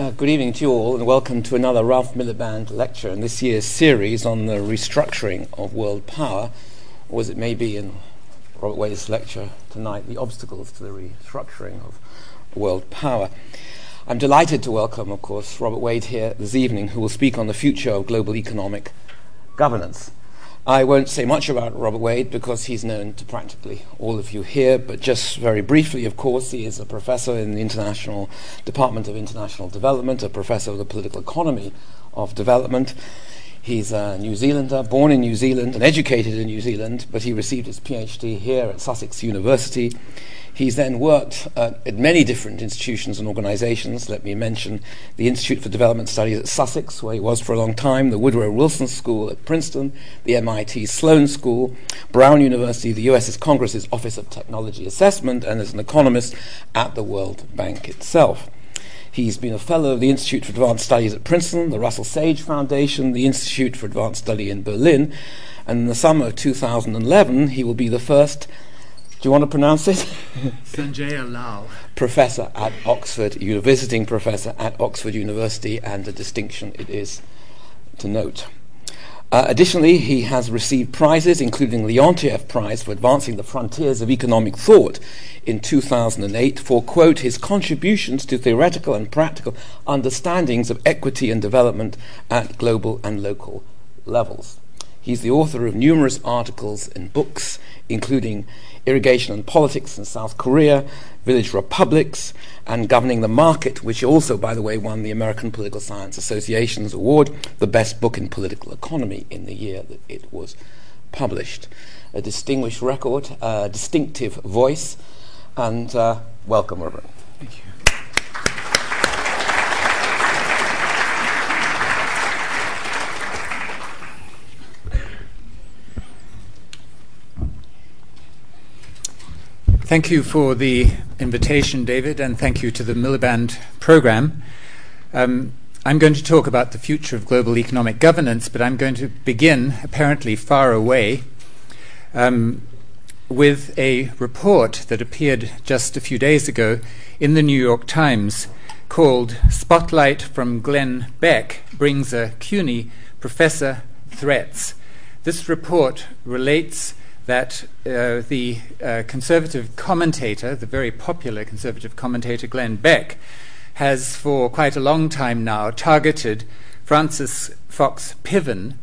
Uh, good evening to you all, and welcome to another Ralph Miliband lecture in this year's series on the restructuring of world power, or as it may be in Robert Wade's lecture tonight, the obstacles to the restructuring of world power. I'm delighted to welcome, of course, Robert Wade here this evening, who will speak on the future of global economic governance. I won't say much about Robert Wade because he's known to practically all of you here, but just very briefly, of course, he is a professor in the International Department of International Development, a professor of the political economy of development. He's a New Zealander, born in New Zealand and educated in New Zealand, but he received his PhD here at Sussex University. He's then worked uh, at many different institutions and organizations. Let me mention the Institute for Development Studies at Sussex, where he was for a long time, the Woodrow Wilson School at Princeton, the MIT Sloan School, Brown University, the USS Congress's Office of Technology Assessment, and as an economist at the World Bank itself. He's been a fellow of the Institute for Advanced Studies at Princeton, the Russell Sage Foundation, the Institute for Advanced Study in Berlin, and in the summer of 2011, he will be the first do you want to pronounce it? Lal. professor at Oxford, you're visiting professor at Oxford University, and a distinction it is to note. Uh, additionally, he has received prizes, including Leontief Prize for advancing the frontiers of economic thought in 2008 for, quote, his contributions to theoretical and practical understandings of equity and development at global and local levels. He's the author of numerous articles and books, including Irrigation and Politics in South Korea, Village Republics, and Governing the Market, which also, by the way, won the American Political Science Association's award, the best book in political economy in the year that it was published. A distinguished record, a distinctive voice, and uh, welcome, Robert. Thank you for the invitation, David, and thank you to the Miliband program. Um, I'm going to talk about the future of global economic governance, but I'm going to begin, apparently far away, um, with a report that appeared just a few days ago in the New York Times called Spotlight from Glenn Beck Brings a CUNY Professor Threats. This report relates that uh, the uh, conservative commentator, the very popular conservative commentator Glenn Beck, has for quite a long time now targeted Frances Fox Piven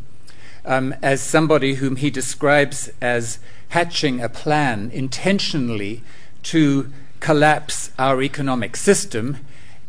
um, as somebody whom he describes as hatching a plan intentionally to collapse our economic system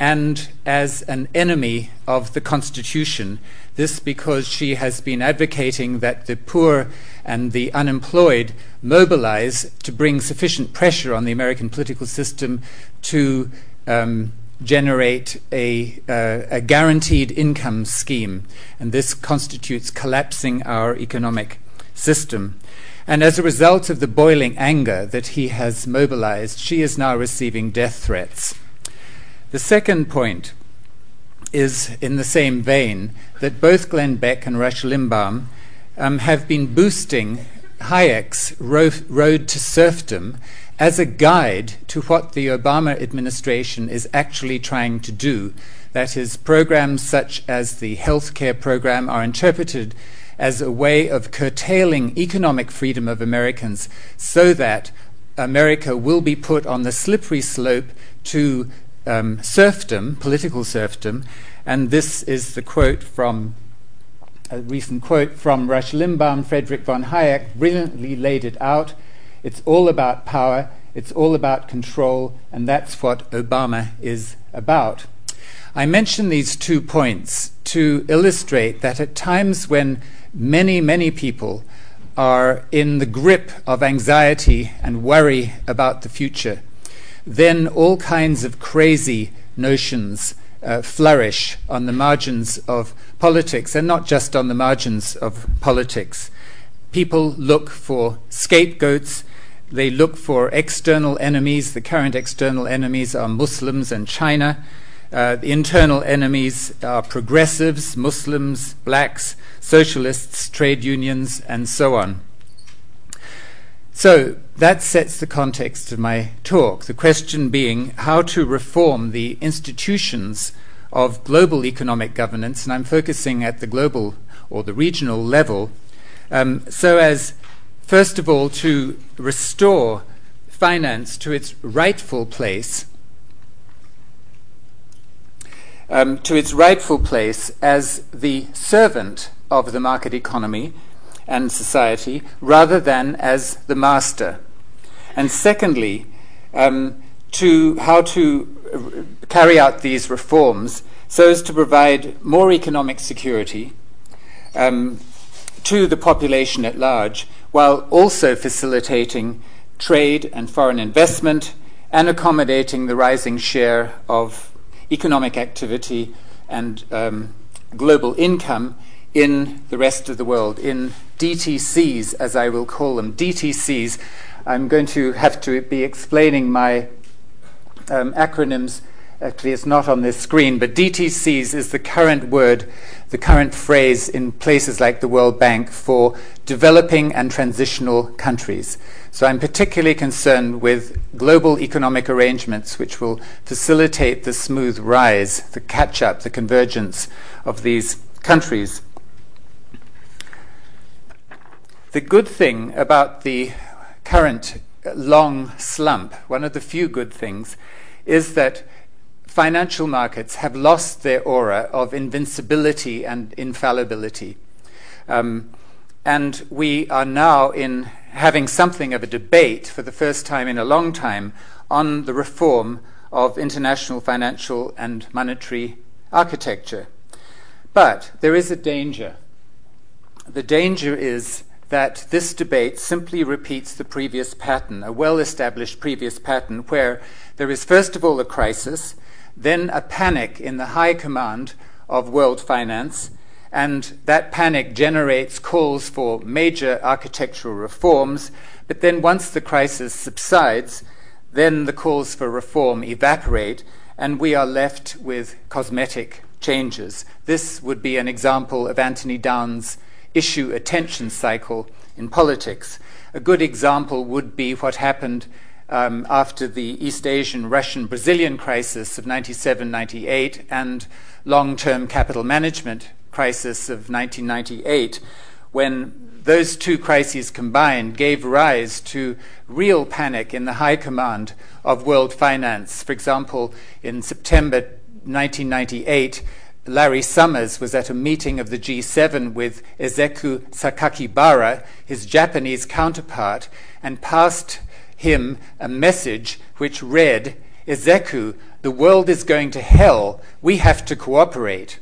and as an enemy of the Constitution. This because she has been advocating that the poor and the unemployed mobilize to bring sufficient pressure on the American political system to um, generate a, uh, a, guaranteed income scheme. And this constitutes collapsing our economic system. And as a result of the boiling anger that he has mobilized, she is now receiving death threats. The second point is in the same vein that both Glenn Beck and Rush Limbaugh um, have been boosting Hayek's ro- Road to Serfdom as a guide to what the Obama administration is actually trying to do. That is, programs such as the healthcare program are interpreted as a way of curtailing economic freedom of Americans so that America will be put on the slippery slope to um, serfdom, political serfdom. And this is the quote from a recent quote from Rush Limbaugh, Frederick von Hayek brilliantly laid it out. It's all about power, it's all about control, and that's what Obama is about. I mention these two points to illustrate that at times when many, many people are in the grip of anxiety and worry about the future, then all kinds of crazy notions uh, flourish on the margins of politics, and not just on the margins of politics. People look for scapegoats, they look for external enemies. The current external enemies are Muslims and China. Uh, the internal enemies are progressives, Muslims, blacks, socialists, trade unions, and so on. So that sets the context of my talk. The question being how to reform the institutions of global economic governance, and I'm focusing at the global or the regional level, um, so as, first of all, to restore finance to its rightful place. Um, to its rightful place as the servant of the market economy and society rather than as the master. And secondly, um, to how to carry out these reforms so as to provide more economic security um, to the population at large, while also facilitating trade and foreign investment and accommodating the rising share of economic activity and um, global income in the rest of the world, in DTCs, as I will call them. DTCs, I'm going to have to be explaining my um, acronyms. Actually, it's not on this screen, but DTCs is the current word, the current phrase in places like the World Bank for developing and transitional countries. So I'm particularly concerned with global economic arrangements which will facilitate the smooth rise, the catch up, the convergence of these countries. The good thing about the current long slump, one of the few good things, is that financial markets have lost their aura of invincibility and infallibility. Um, and we are now in having something of a debate for the first time in a long time on the reform of international financial and monetary architecture. But there is a danger. The danger is that this debate simply repeats the previous pattern, a well established previous pattern, where there is first of all a crisis, then a panic in the high command of world finance, and that panic generates calls for major architectural reforms. But then, once the crisis subsides, then the calls for reform evaporate, and we are left with cosmetic changes. This would be an example of Anthony Downs' issue attention cycle in politics. A good example would be what happened um, after the East Asian Russian Brazilian crisis of 97 98 and long term capital management crisis of 1998, when those two crises combined gave rise to real panic in the high command of world finance. For example, in September 1998, Larry Summers was at a meeting of the G7 with Eisuke Sakakibara, his Japanese counterpart, and passed him a message which read, Eisuke, the world is going to hell. We have to cooperate.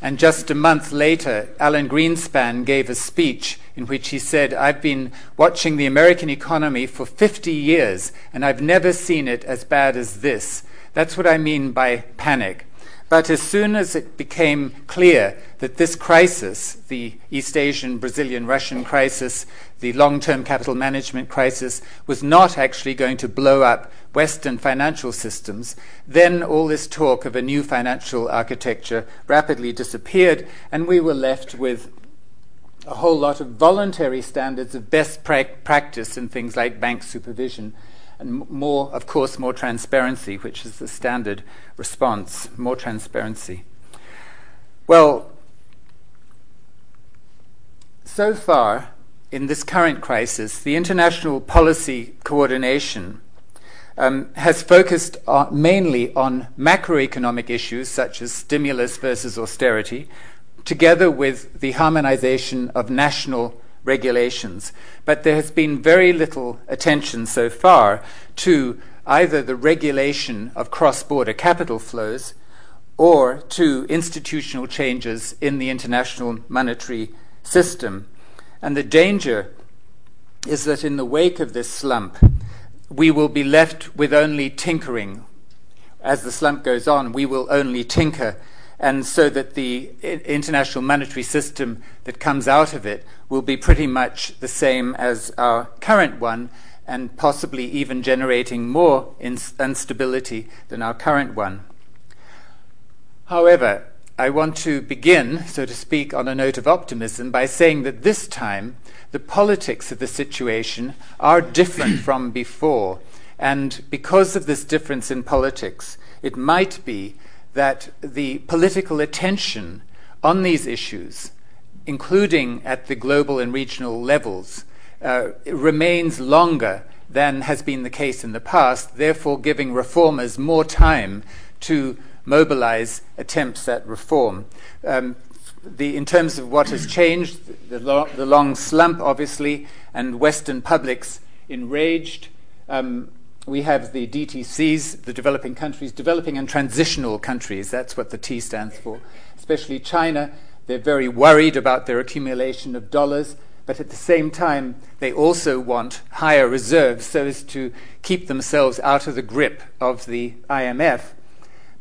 And just a month later, Alan Greenspan gave a speech in which he said, I've been watching the American economy for 50 years, and I've never seen it as bad as this. That's what I mean by panic. But as soon as it became clear that this crisis, the East Asian, Brazilian, Russian crisis, the long term capital management crisis, was not actually going to blow up Western financial systems, then all this talk of a new financial architecture rapidly disappeared, and we were left with a whole lot of voluntary standards of best pra- practice in things like bank supervision and more, of course, more transparency, which is the standard response, more transparency. Well, so far in this current crisis, the international policy coordination um, has focused on, mainly on macroeconomic issues such as stimulus versus austerity, together with the harmonization of national regulations. But there has been very little attention so far to either the regulation of cross border capital flows or to institutional changes in the international monetary system. And the danger is that in the wake of this slump, we will be left with only tinkering. As the slump goes on, we will only tinker and so that the international monetary system that comes out of it will be pretty much the same as our current one, and possibly even generating more instability than our current one. However, I want to begin, so to speak, on a note of optimism by saying that this time the politics of the situation are different from before. And because of this difference in politics, it might be that the political attention on these issues, including at the global and regional levels, uh, remains longer than has been the case in the past, therefore, giving reformers more time to mobilize attempts at reform. Um, the, in terms of what has changed, the, lo- the, long slump, obviously, and Western publics enraged. Um, we have the DTCs, the developing countries, developing and transitional countries. That's what the T stands for. Especially China, they're very worried about their accumulation of dollars, but at the same time, they also want higher reserves so as to keep themselves out of the grip of the IMF.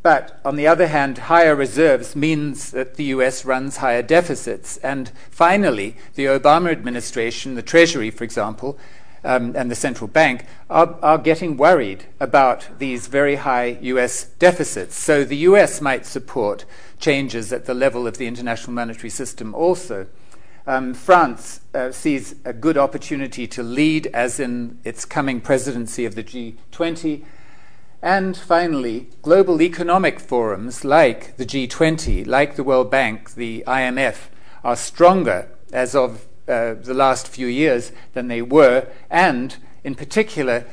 But on the other hand, higher reserves means that the US runs higher deficits. And finally, the Obama administration, the Treasury, for example, um, and the central bank are, are getting worried about these very high US deficits. So the US might support changes at the level of the international monetary system also. Um, France uh, sees a good opportunity to lead, as in its coming presidency of the G20. And finally, global economic forums like the G20, like the World Bank, the IMF, are stronger as of uh, the last few years than they were, and in particular,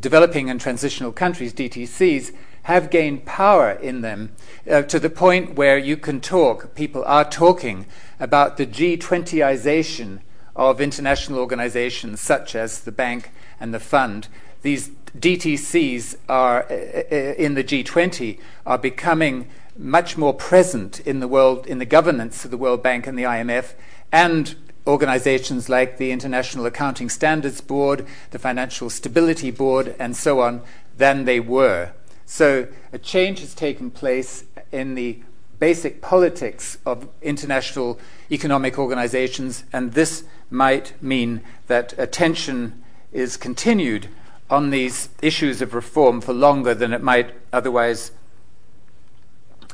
developing and transitional countries, DTCs, have gained power in them uh, to the point where you can talk, people are talking about the G20ization of international organizations such as the bank and the fund. These DTCs are uh, uh, in the G20 are becoming much more present in the world in the governance of the World Bank and the IMF and organizations like the International Accounting Standards Board, the Financial Stability Board, and so on, than they were. So a change has taken place in the basic politics of international economic organizations, and this might mean that attention is continued on these issues of reform for longer than it might otherwise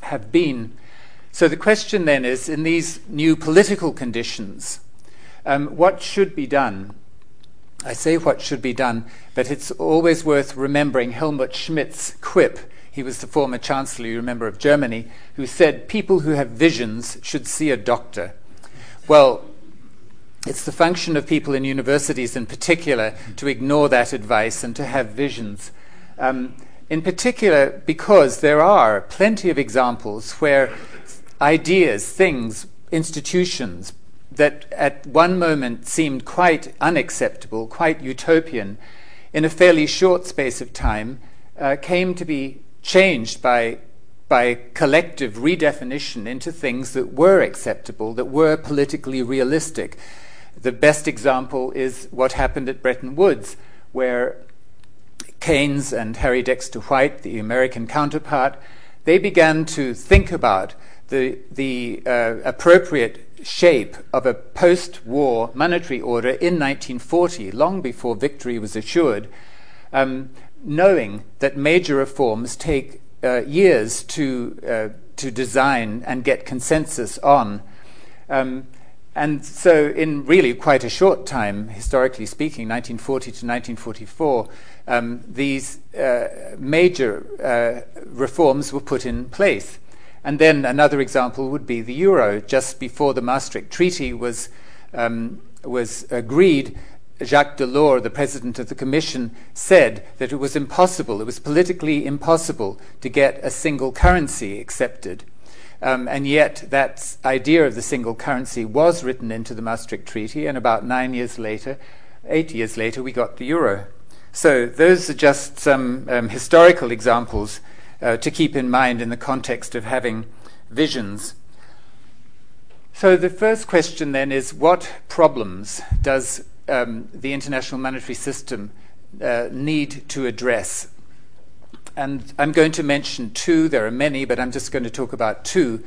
have been. So the question then is in these new political conditions, um, what should be done? I say what should be done, but it's always worth remembering Helmut Schmidt's quip. He was the former chancellor, you remember, of Germany, who said people who have visions should see a doctor. Well, it's the function of people in universities in particular to ignore that advice and to have visions. Um, in particular, because there are plenty of examples where ideas, things, institutions, that at one moment seemed quite unacceptable, quite utopian, in a fairly short space of time uh, came to be changed by, by collective redefinition into things that were acceptable, that were politically realistic. The best example is what happened at Bretton Woods, where Keynes and Harry Dexter White, the American counterpart, they began to think about the, the uh, appropriate shape of a post war monetary order in 1940, long before victory was assured, um, knowing that major reforms take uh, years to, uh, to design and get consensus on. Um, and so, in really quite a short time, historically speaking, 1940 to 1944, um, these uh, major uh, reforms were put in place. And then another example would be the euro. Just before the Maastricht Treaty was, um, was agreed, Jacques Delors, the president of the Commission, said that it was impossible, it was politically impossible to get a single currency accepted. Um, and yet, that idea of the single currency was written into the Maastricht Treaty, and about nine years later, eight years later, we got the euro. So, those are just some um, historical examples uh, to keep in mind in the context of having visions. So, the first question then is what problems does um, the international monetary system uh, need to address? And I'm going to mention two. There are many, but I'm just going to talk about two.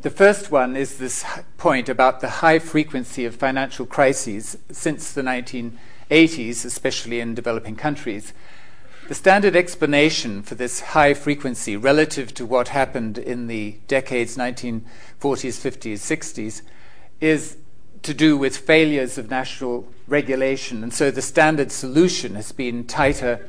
The first one is this point about the high frequency of financial crises since the 1980s, especially in developing countries. The standard explanation for this high frequency relative to what happened in the decades 1940s, 50s, 60s is to do with failures of national regulation. And so the standard solution has been tighter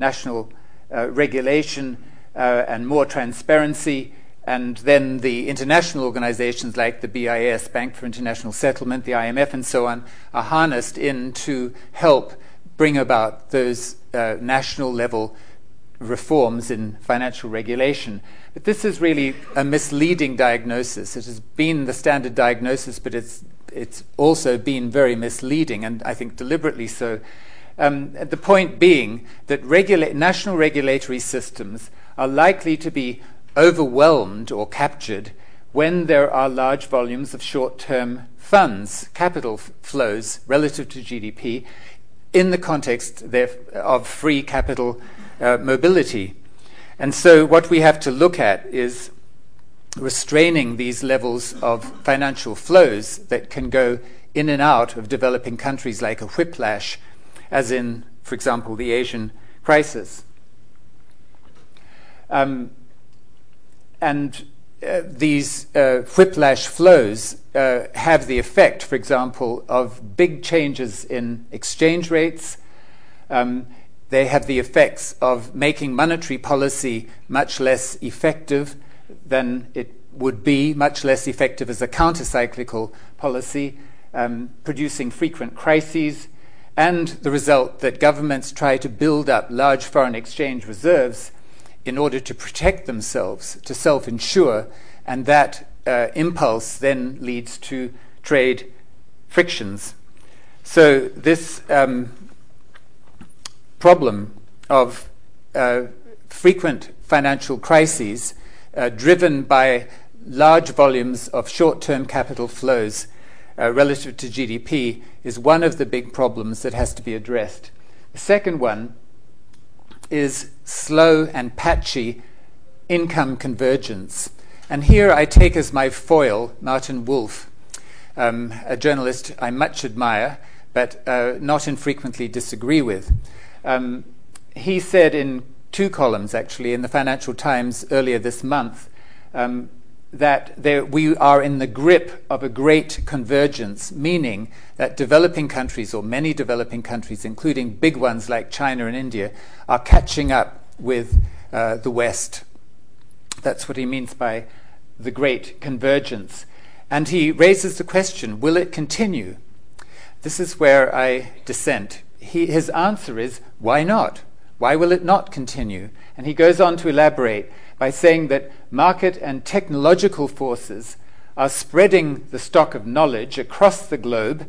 national uh, regulation, uh, and more transparency. And then the international organizations like the BIS, Bank for International Settlement, the IMF, and so on, are harnessed in to help bring about those uh, national level reforms in financial regulation. But this is really a misleading diagnosis. It has been the standard diagnosis, but it's, it's also been very misleading, and I think deliberately so. Um, the point being that regula- national regulatory systems are likely to be overwhelmed or captured when there are large volumes of short term funds, capital f- flows relative to GDP, in the context of free capital uh, mobility. And so, what we have to look at is restraining these levels of financial flows that can go in and out of developing countries like a whiplash, as in, for example, the Asian crisis. Um, and these uh, whiplash flows uh, have the effect, for example, of big changes in exchange rates. Um, they have the effects of making monetary policy much less effective than it would be, much less effective as a counter cyclical policy, um, producing frequent crises, and the result that governments try to build up large foreign exchange reserves in order to protect themselves, to self insure, and that uh, impulse then leads to trade frictions. So, this um, problem of uh, frequent financial crises uh, driven by large volumes of short term capital flows uh, relative to GDP is one of the big problems that has to be addressed. The second one is slow and patchy income convergence. And here I take as my foil Martin Wolf, um, a journalist I much admire, but uh, not infrequently disagree with. Um, he said in two columns, actually, in the Financial Times earlier this month, um, that there, we are in the grip of a great convergence, meaning that developing countries, or many developing countries, including big ones like China and India, are catching up with uh, the West. That's what he means by the great convergence. And he raises the question will it continue? This is where I dissent. He, his answer is why not? Why will it not continue? And he goes on to elaborate by saying that market and technological forces are spreading the stock of knowledge across the globe,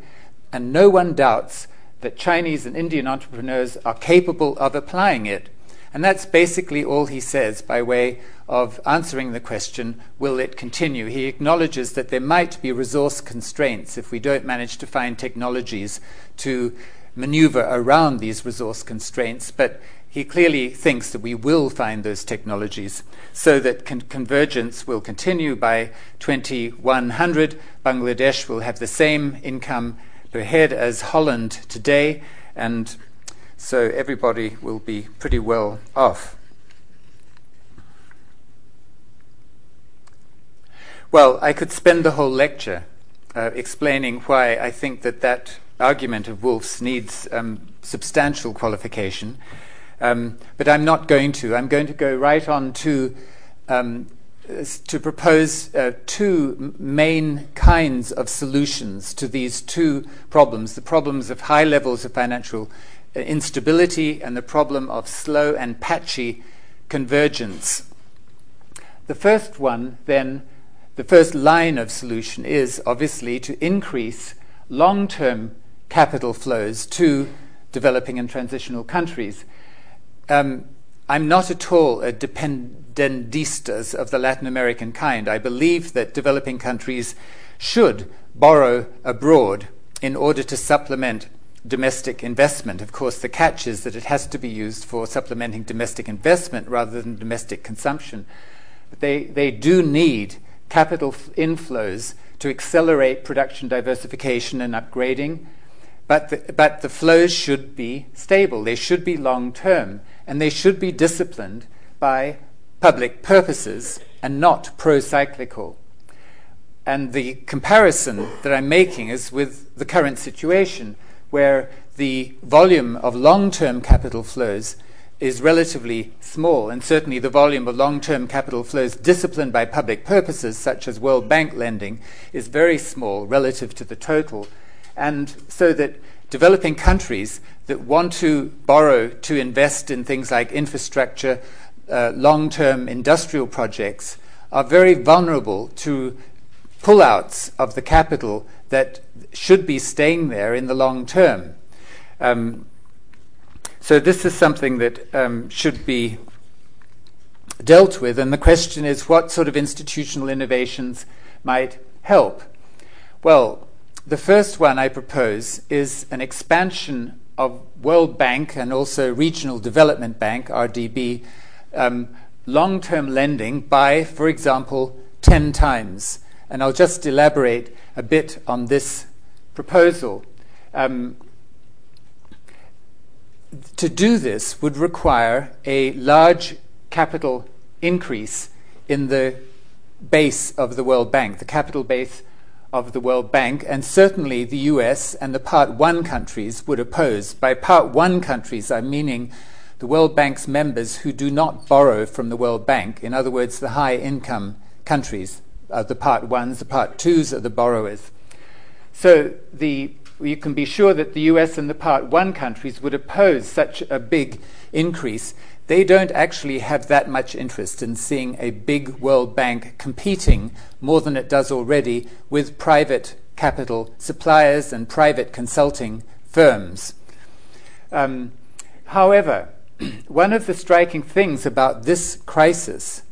and no one doubts that Chinese and Indian entrepreneurs are capable of applying it. And that's basically all he says by way of answering the question will it continue? He acknowledges that there might be resource constraints if we don't manage to find technologies to maneuver around these resource constraints, but he clearly thinks that we will find those technologies so that con- convergence will continue by 2100. Bangladesh will have the same income per head as Holland today, and so everybody will be pretty well off. Well, I could spend the whole lecture uh, explaining why I think that that argument of Wolf's needs um, substantial qualification. Um, but I'm not going to. I'm going to go right on to um, to propose uh, two main kinds of solutions to these two problems: the problems of high levels of financial uh, instability and the problem of slow and patchy convergence. The first one, then, the first line of solution is obviously to increase long-term capital flows to developing and transitional countries. Um, I'm not at all a dependentistas of the Latin American kind. I believe that developing countries should borrow abroad in order to supplement domestic investment. Of course, the catch is that it has to be used for supplementing domestic investment rather than domestic consumption. But they, they do need capital inflows to accelerate production diversification and upgrading. But the, but the flows should be stable, they should be long term and they should be disciplined by public purposes and not pro cyclical. And the comparison that I'm making is with the current situation, where the volume of long term capital flows is relatively small, and certainly the volume of long term capital flows disciplined by public purposes, such as World Bank lending, is very small relative to the total. And so that developing countries that want to borrow to invest in things like infrastructure, uh, long term industrial projects, are very vulnerable to pullouts of the capital that should be staying there in the long term. Um, so this is something that um, should be dealt with, and the question is what sort of institutional innovations might help? Well, the first one I propose is an expansion of World Bank and also Regional Development Bank, RDB, um, long term lending by, for example, 10 times. And I'll just elaborate a bit on this proposal. Um, to do this would require a large capital increase in the base of the World Bank, the capital base of the World Bank, and certainly the US and the Part 1 countries would oppose. By Part 1 countries, I'm meaning the World Bank's members who do not borrow from the World Bank, in other words, the high income countries, uh, the Part 1s, the Part 2s are the borrowers. So the you can be sure that the US and the Part 1 countries would oppose such a big increase. They don't actually have that much interest in seeing a big World Bank competing more than it does already with private capital suppliers and private consulting firms. Um, however, one of the striking things about this crisis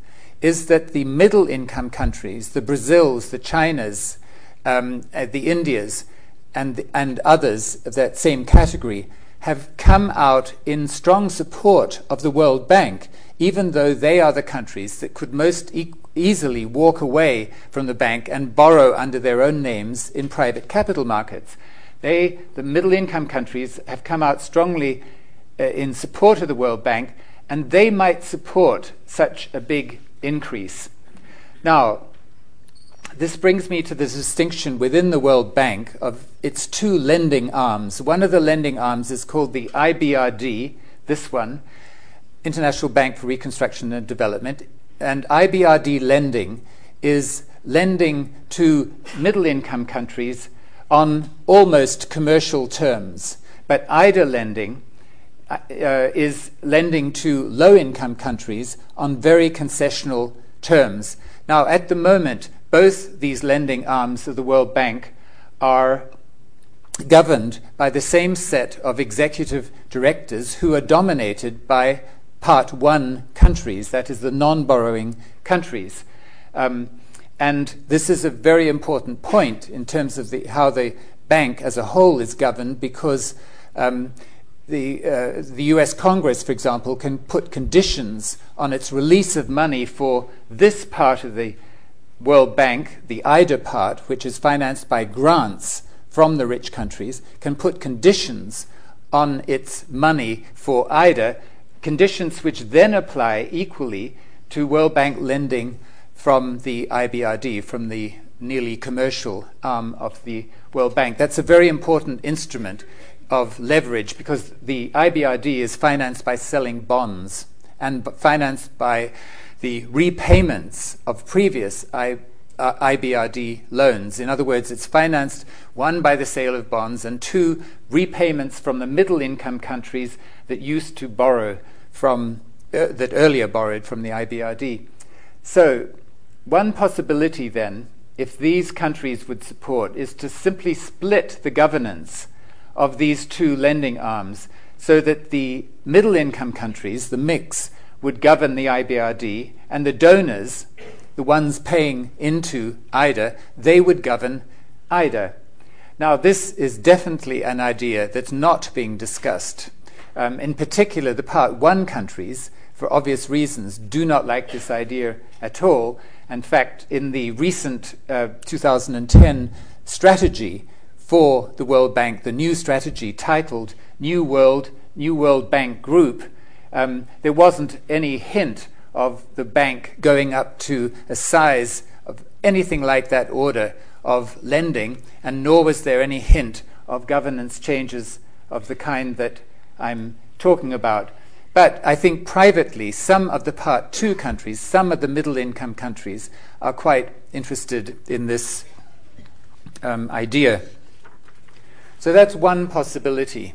is that the middle income countries, the Brazils, the Chinas, um, uh, the Indias, and, and others of that same category have come out in strong support of the World Bank, even though they are the countries that could most e- easily walk away from the bank and borrow under their own names in private capital markets. They, the middle income countries, have come out strongly uh, in support of the World Bank, and they might support such a big increase. Now, this brings me to the distinction within the World Bank of its two lending arms. One of the lending arms is called the IBRD, this one, International Bank for Reconstruction and Development. And IBRD lending is lending to middle income countries on almost commercial terms. But IDA lending uh, is lending to low income countries on very concessional terms. Now, at the moment, both these lending arms of the World Bank are governed by the same set of executive directors who are dominated by Part 1 countries, that is, the non borrowing countries. Um, and this is a very important point in terms of the, how the bank as a whole is governed because um, the, uh, the US Congress, for example, can put conditions on its release of money for this part of the World Bank, the IDA part, which is financed by grants from the rich countries, can put conditions on its money for IDA, conditions which then apply equally to World Bank lending from the IBRD, from the nearly commercial arm of the World Bank. That's a very important instrument of leverage because the IBRD is financed by selling bonds and financed by the repayments of previous I, uh, IBRD loans. In other words, it's financed one by the sale of bonds and two repayments from the middle income countries that used to borrow from uh, that earlier borrowed from the IBRD. So, one possibility then, if these countries would support, is to simply split the governance of these two lending arms so that the middle income countries, the MICs, would govern the IBRD, and the donors, the ones paying into IDA, they would govern IDA. Now, this is definitely an idea that's not being discussed. Um, in particular, the Part 1 countries, for obvious reasons, do not like this idea at all. In fact, in the recent uh, 2010 strategy for the World Bank, the new strategy titled New World, New World Bank Group, um, there wasn't any hint of the bank going up to a size of anything like that order of lending, and nor was there any hint of governance changes of the kind that I'm talking about. But I think privately, some of the part two countries, some of the middle income countries, are quite interested in this um, idea. So that's one possibility.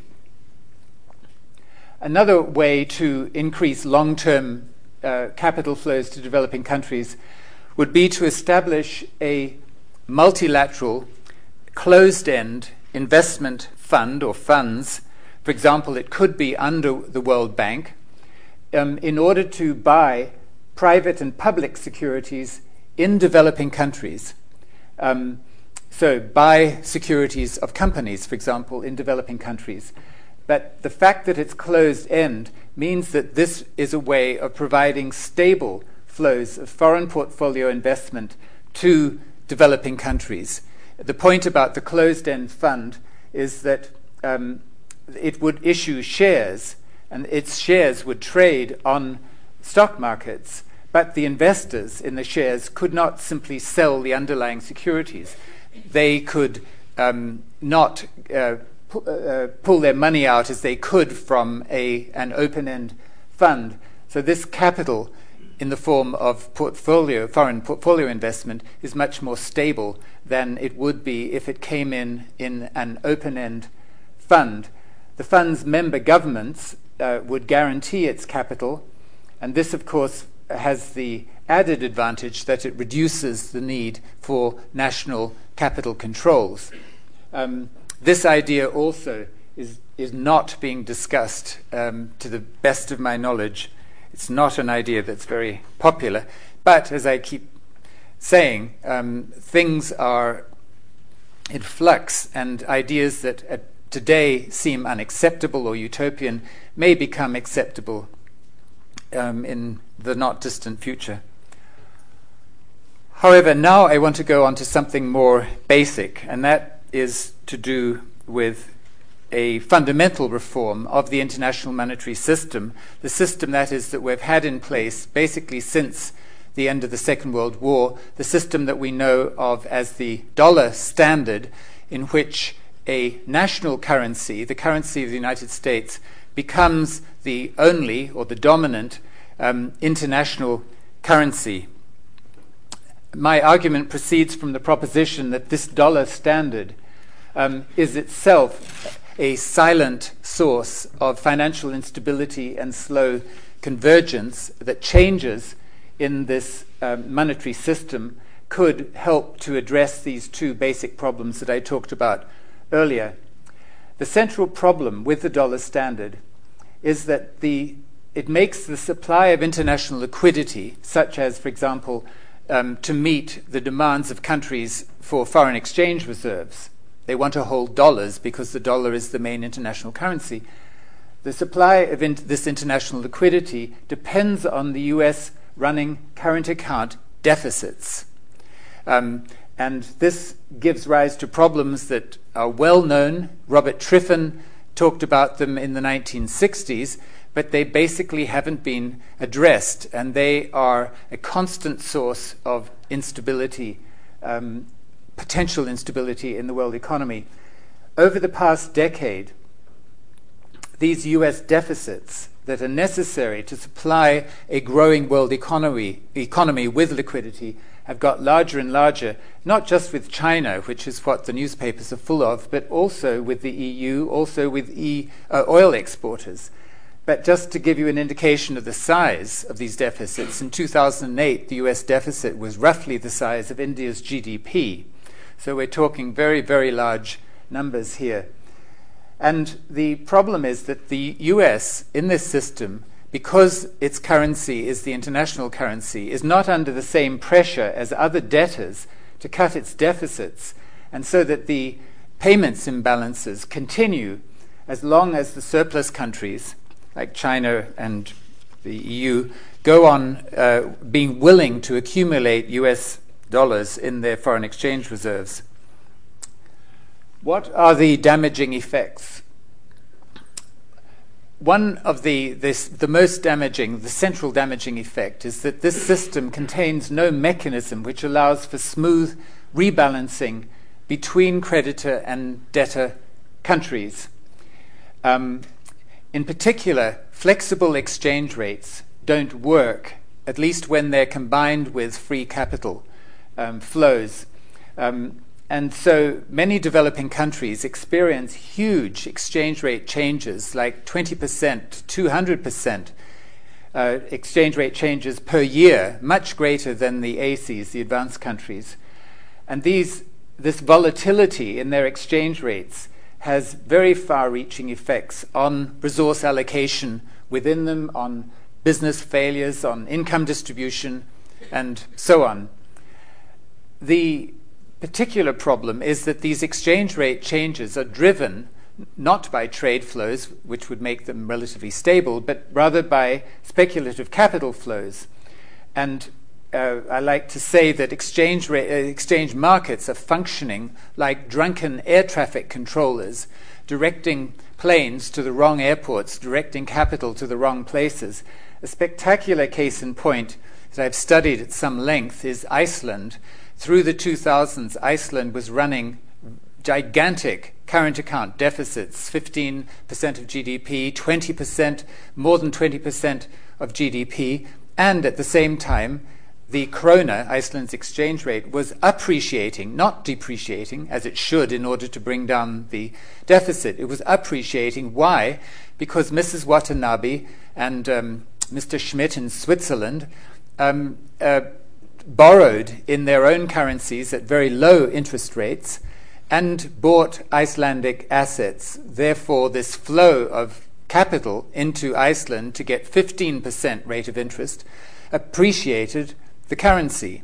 Another way to increase long term uh, capital flows to developing countries would be to establish a multilateral, closed end investment fund or funds. For example, it could be under the World Bank um, in order to buy private and public securities in developing countries. Um, so, buy securities of companies, for example, in developing countries. But the fact that it's closed end means that this is a way of providing stable flows of foreign portfolio investment to developing countries. The point about the closed end fund is that um, it would issue shares, and its shares would trade on stock markets, but the investors in the shares could not simply sell the underlying securities. They could um, not uh, uh, pull their money out as they could from a, an open end fund. So, this capital in the form of portfolio, foreign portfolio investment is much more stable than it would be if it came in in an open end fund. The fund's member governments uh, would guarantee its capital, and this, of course, has the added advantage that it reduces the need for national capital controls. Um, this idea also is, is not being discussed, um, to the best of my knowledge, it's not an idea that's very popular. But as I keep saying, um, things are in flux, and ideas that uh, today seem unacceptable or utopian may become acceptable um, in the not distant future. However, now I want to go on to something more basic, and that is to do with a fundamental reform of the international monetary system, the system that is that we've had in place basically since the end of the Second World War, the system that we know of as the dollar standard, in which a national currency, the currency of the United States, becomes the only or the dominant um, international currency. My argument proceeds from the proposition that this dollar standard um, is itself a silent source of financial instability and slow convergence that changes in this um, monetary system could help to address these two basic problems that I talked about earlier. The central problem with the dollar standard is that the, it makes the supply of international liquidity, such as, for example, um, to meet the demands of countries for foreign exchange reserves, they want to hold dollars because the dollar is the main international currency. The supply of in- this international liquidity depends on the US running current account deficits. Um, and this gives rise to problems that are well known. Robert Triffin talked about them in the 1960s, but they basically haven't been addressed, and they are a constant source of instability um, potential instability in the world economy. Over the past decade, these US deficits that are necessary to supply a growing world economy, economy with liquidity have got larger and larger, not just with China, which is what the newspapers are full of, but also with the EU, also with e, uh, oil exporters. But just to give you an indication of the size of these deficits, in 2008, the US deficit was roughly the size of India's GDP. So we're talking very, very large numbers here. And the problem is that the US in this system, because its currency is the international currency, is not under the same pressure as other debtors to cut its deficits, and so that the payments imbalances continue as long as the surplus countries, like China and the EU, go on uh, being willing to accumulate US dollars in their foreign exchange reserves. What are the damaging effects? One of the, this, the most damaging, the central damaging effect is that this system contains no mechanism which allows for smooth rebalancing between creditor and debtor countries. Um, in particular, flexible exchange rates don't work, at least when they're combined with free capital um, flows. Um, and so many developing countries experience huge exchange rate changes, like 20%, 200% uh, exchange rate changes per year, much greater than the ACEs, the advanced countries. And these, this volatility in their exchange rates has very far reaching effects on resource allocation within them, on business failures, on income distribution, and so on. The particular problem is that these exchange rate changes are driven not by trade flows, which would make them relatively stable, but rather by speculative capital flows. And uh, I like to say that exchange, uh, exchange markets are functioning like drunken air traffic controllers, directing planes to the wrong airports, directing capital to the wrong places. A spectacular case in point that I've studied at some length is Iceland. Through the 2000s, Iceland was running gigantic current account deficits 15% of GDP, 20%, more than 20% of GDP, and at the same time, the krona, Iceland's exchange rate, was appreciating, not depreciating, as it should in order to bring down the deficit. It was appreciating. Why? Because Mrs. Watanabe and um, Mr. Schmidt in Switzerland um, uh, borrowed in their own currencies at very low interest rates and bought Icelandic assets. Therefore, this flow of capital into Iceland to get 15% rate of interest appreciated the currency,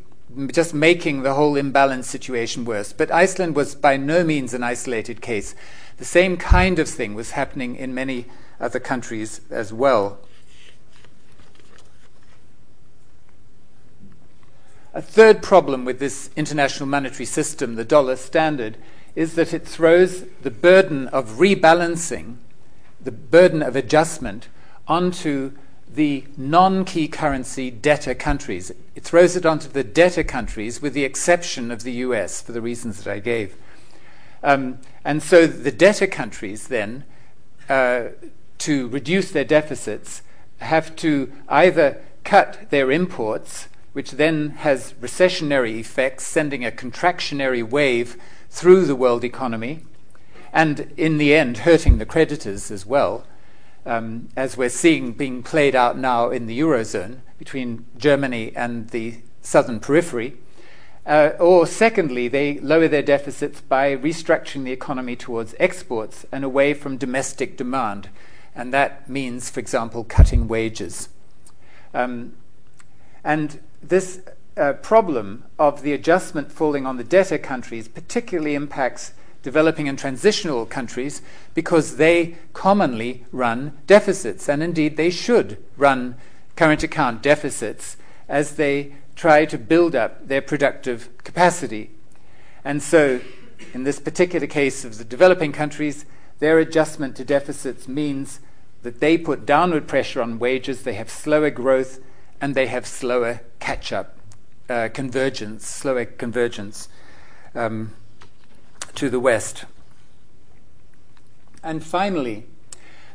just making the whole imbalance situation worse. But Iceland was by no means an isolated case. The same kind of thing was happening in many other countries as well. A third problem with this international monetary system, the dollar standard, is that it throws the burden of rebalancing, the burden of adjustment, onto the non key currency debtor countries. It throws it onto the debtor countries, with the exception of the US, for the reasons that I gave. Um, and so the debtor countries then, uh, to reduce their deficits, have to either cut their imports, which then has recessionary effects, sending a contractionary wave through the world economy, and in the end, hurting the creditors as well um, as we're seeing being played out now in the Eurozone between Germany and the southern periphery. Uh, or, secondly, they lower their deficits by restructuring the economy towards exports and away from domestic demand. And that means, for example, cutting wages. Um, and this uh, problem of the adjustment falling on the debtor countries particularly impacts developing and transitional countries because they commonly run deficits, and indeed they should run current account deficits as they try to build up their productive capacity. And so, in this particular case of the developing countries, their adjustment to deficits means that they put downward pressure on wages, they have slower growth, and they have slower catch up, uh, convergence, slower convergence. Um, to the west. And finally,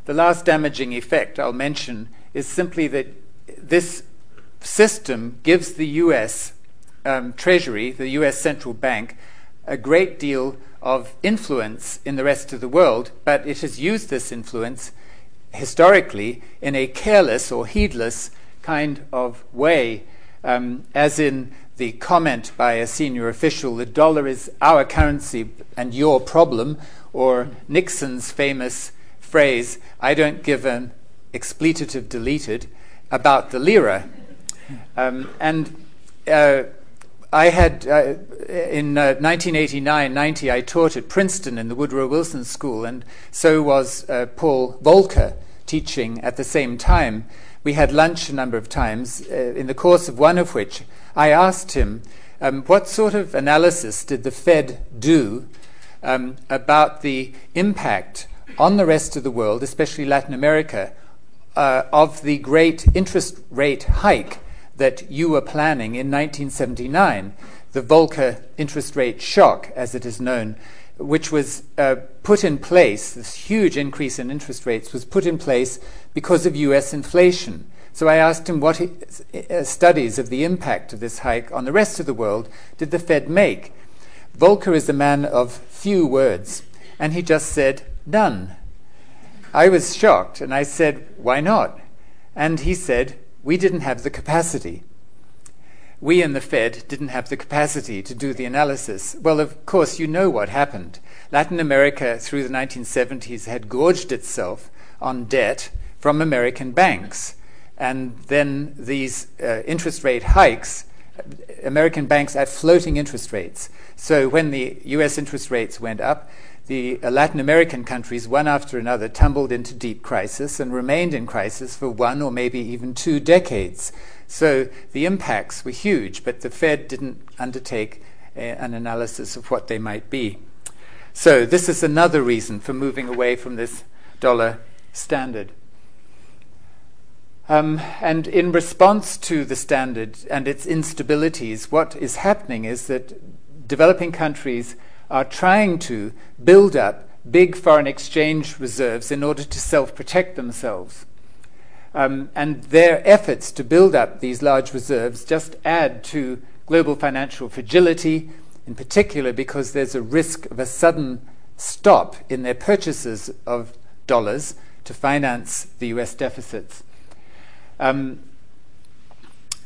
the last damaging effect I'll mention is simply that this system gives the US um, Treasury, the US central bank, a great deal of influence in the rest of the world, but it has used this influence historically in a careless or heedless kind of way, um, as in the comment by a senior official, the dollar is our currency and your problem, or Nixon's famous phrase, I don't give an expletive deleted, about the lira. Um, and uh, I had, uh, in uh, 1989 90, I taught at Princeton in the Woodrow Wilson School, and so was uh, Paul Volcker teaching at the same time. We had lunch a number of times, uh, in the course of one of which I asked him, um, what sort of analysis did the Fed do um, about the impact on the rest of the world, especially Latin America, uh, of the great interest rate hike that you were planning in 1979, the Volcker interest rate shock, as it is known. Which was uh, put in place, this huge increase in interest rates was put in place because of US inflation. So I asked him what he, uh, studies of the impact of this hike on the rest of the world did the Fed make. Volcker is a man of few words, and he just said, none. I was shocked, and I said, why not? And he said, we didn't have the capacity we in the Fed didn't have the capacity to do the analysis. Well, of course, you know what happened. Latin America through the 1970s had gorged itself on debt from American banks. And then these uh, interest rate hikes, American banks at floating interest rates. So when the US interest rates went up, the uh, Latin American countries, one after another, tumbled into deep crisis and remained in crisis for one or maybe even two decades. So the impacts were huge, but the Fed didn't undertake a, an analysis of what they might be. So this is another reason for moving away from this dollar standard. Um, and in response to the standard and its instabilities, what is happening is that developing countries are trying to build up big foreign exchange reserves in order to self protect themselves. Um, and their efforts to build up these large reserves just add to global financial fragility, in particular because there's a risk of a sudden stop in their purchases of dollars to finance the US deficits. Um,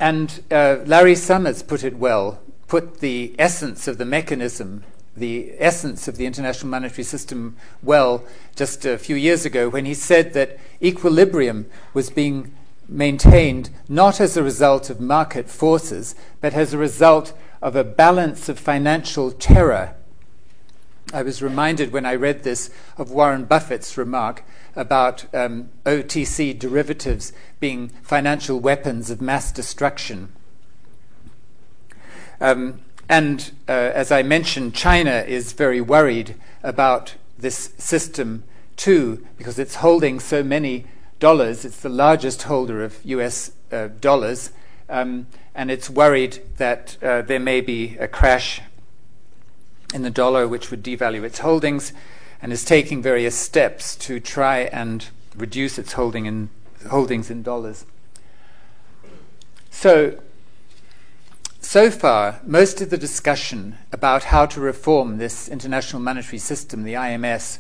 and uh, Larry Summers put it well, put the essence of the mechanism the essence of the international monetary system well just a few years ago when he said that equilibrium was being maintained not as a result of market forces, but as a result of a balance of financial terror. I was reminded when I read this of Warren Buffett's remark about um, OTC derivatives being financial weapons of mass destruction. Um, and uh, as I mentioned, China is very worried about this system too, because it's holding so many dollars. It's the largest holder of US uh, dollars, um, and it's worried that uh, there may be a crash in the dollar which would devalue its holdings, and is taking various steps to try and reduce its holding in, holdings in dollars. So, so far, most of the discussion about how to reform this international monetary system, the IMS,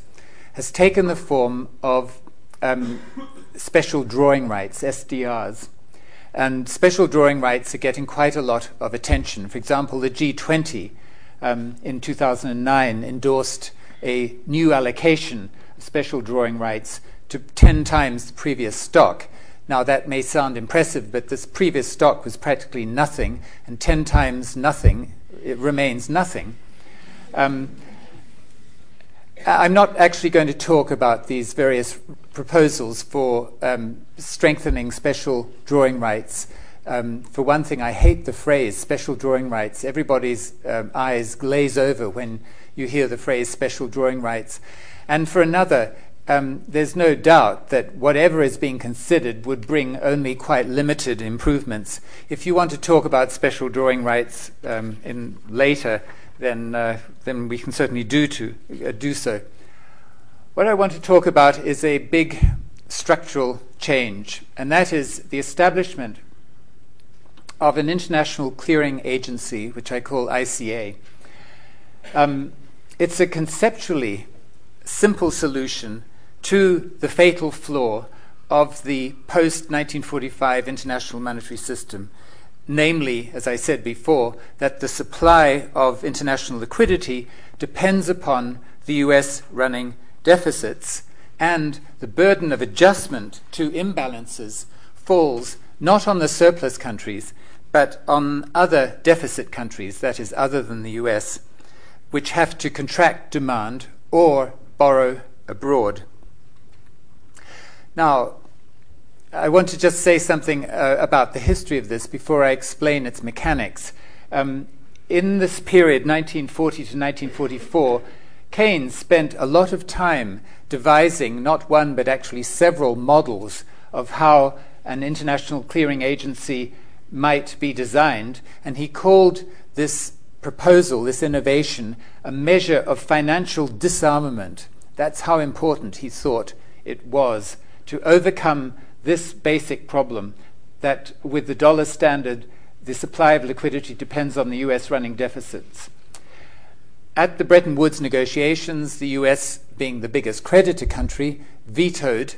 has taken the form of um, special drawing rights, SDRs. And special drawing rights are getting quite a lot of attention. For example, the G20 um, in 2009 endorsed a new allocation of special drawing rights to 10 times the previous stock. Now, that may sound impressive, but this previous stock was practically nothing, and 10 times nothing, it remains nothing. Um, I'm not actually going to talk about these various proposals for um, strengthening special drawing rights. Um, for one thing, I hate the phrase special drawing rights. Everybody's um, eyes glaze over when you hear the phrase special drawing rights. And for another, um, there's no doubt that whatever is being considered would bring only quite limited improvements. If you want to talk about special drawing rights um, in later, then uh, then we can certainly do to uh, do so. What I want to talk about is a big structural change, and that is the establishment of an international clearing agency, which I call ICA. Um, it's a conceptually simple solution to the fatal flaw of the post 1945 international monetary system. Namely, as I said before, that the supply of international liquidity depends upon the US running deficits, and the burden of adjustment to imbalances falls not on the surplus countries, but on other deficit countries, that is, other than the US, which have to contract demand or borrow abroad. Now, I want to just say something uh, about the history of this before I explain its mechanics. Um, in this period, 1940 to 1944, Keynes spent a lot of time devising not one but actually several models of how an international clearing agency might be designed, and he called this proposal, this innovation, a measure of financial disarmament. That's how important he thought it was to overcome this basic problem that with the dollar standard, the supply of liquidity depends on the US running deficits. At the Bretton Woods negotiations, the US, being the biggest creditor country, vetoed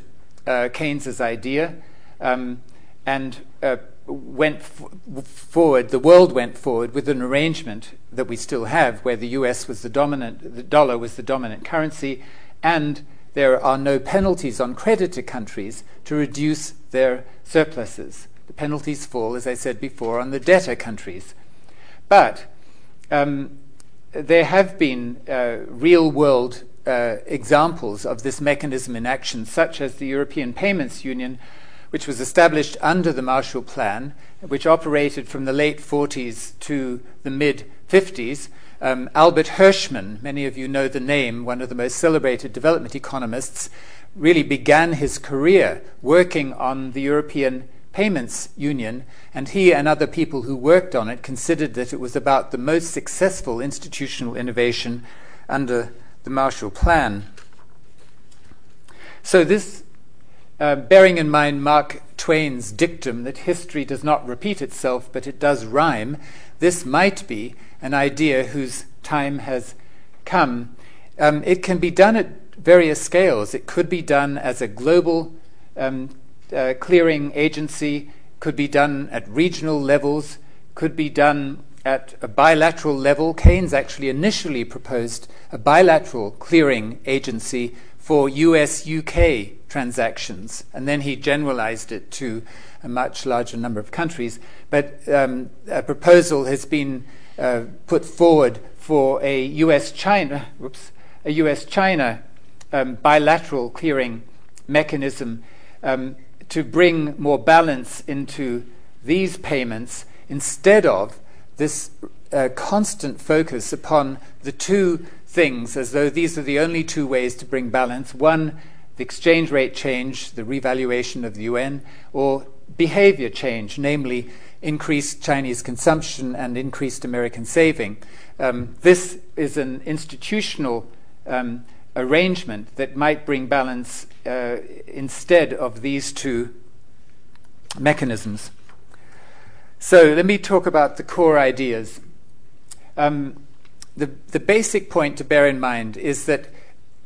uh, Keynes's idea um, and uh, went f- forward, the world went forward with an arrangement that we still have where the US was the dominant, the dollar was the dominant currency, and there are no penalties on creditor countries to reduce their surpluses. The penalties fall, as I said before, on the debtor countries. But um, there have been uh, real world uh, examples of this mechanism in action, such as the European Payments Union, which was established under the Marshall Plan, which operated from the late 40s to the mid 50s. Um, Albert Hirschman, many of you know the name, one of the most celebrated development economists, really began his career working on the European Payments Union, and he and other people who worked on it considered that it was about the most successful institutional innovation under the Marshall Plan. So, this uh, bearing in mind Mark Twain's dictum that history does not repeat itself, but it does rhyme, this might be an idea whose time has come. Um, it can be done at various scales. It could be done as a global um, uh, clearing agency, could be done at regional levels, could be done at a bilateral level. Keynes actually initially proposed a bilateral clearing agency for US UK transactions, and then he generalized it to a much larger number of countries. But um, a proposal has been uh, put forward for a US China, whoops, a US China um, bilateral clearing mechanism um, to bring more balance into these payments instead of this uh, constant focus upon the two things as though these are the only two ways to bring balance. One, the exchange rate change, the revaluation of the yuan, or behavior change, namely increased Chinese consumption and increased American saving. Um, this is an institutional um, arrangement that might bring balance uh, instead of these two mechanisms. So let me talk about the core ideas. Um, the, the basic point to bear in mind is that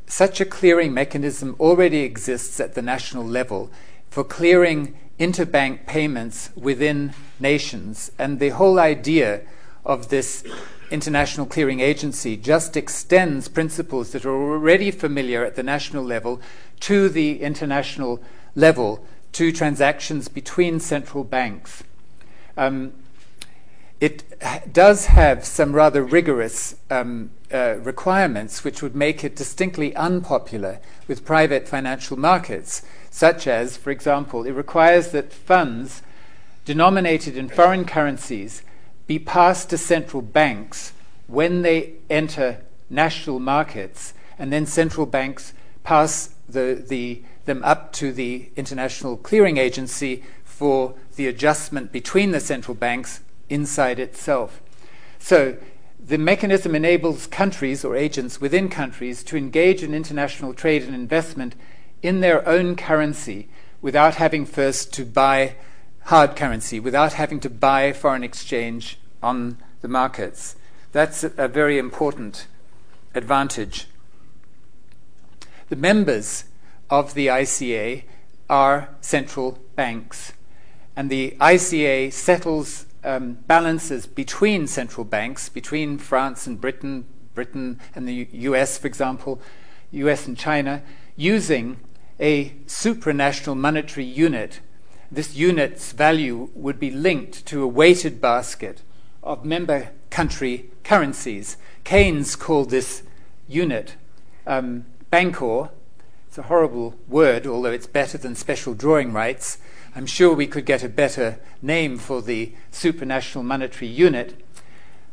such a clearing mechanism already exists at the national level for clearing interbank payments within nations. And the whole idea of this international clearing agency just extends principles that are already familiar at the national level to the international level, to transactions between central banks. Um, it does have some rather rigorous um, uh, requirements which would make it distinctly unpopular with private financial markets, such as, for example, it requires that funds denominated in foreign currencies be passed to central banks when they enter national markets, and then central banks pass the, the, them up to the International Clearing Agency for the adjustment between the central banks inside itself. So the mechanism enables countries or agents within countries to engage in international trade and investment in their own currency without having first to buy hard currency, without having to buy foreign exchange on the markets. That's a, very important advantage. The members of the ICA are central banks, and the ICA settles um, balances between central banks, between France and Britain, Britain and the US, for example, US and China, using a supranational monetary unit. This unit's value would be linked to a weighted basket of member country currencies. Keynes called this unit um, Bancor. It's a horrible word, although it's better than special drawing rights. I'm sure we could get a better name for the supranational monetary unit.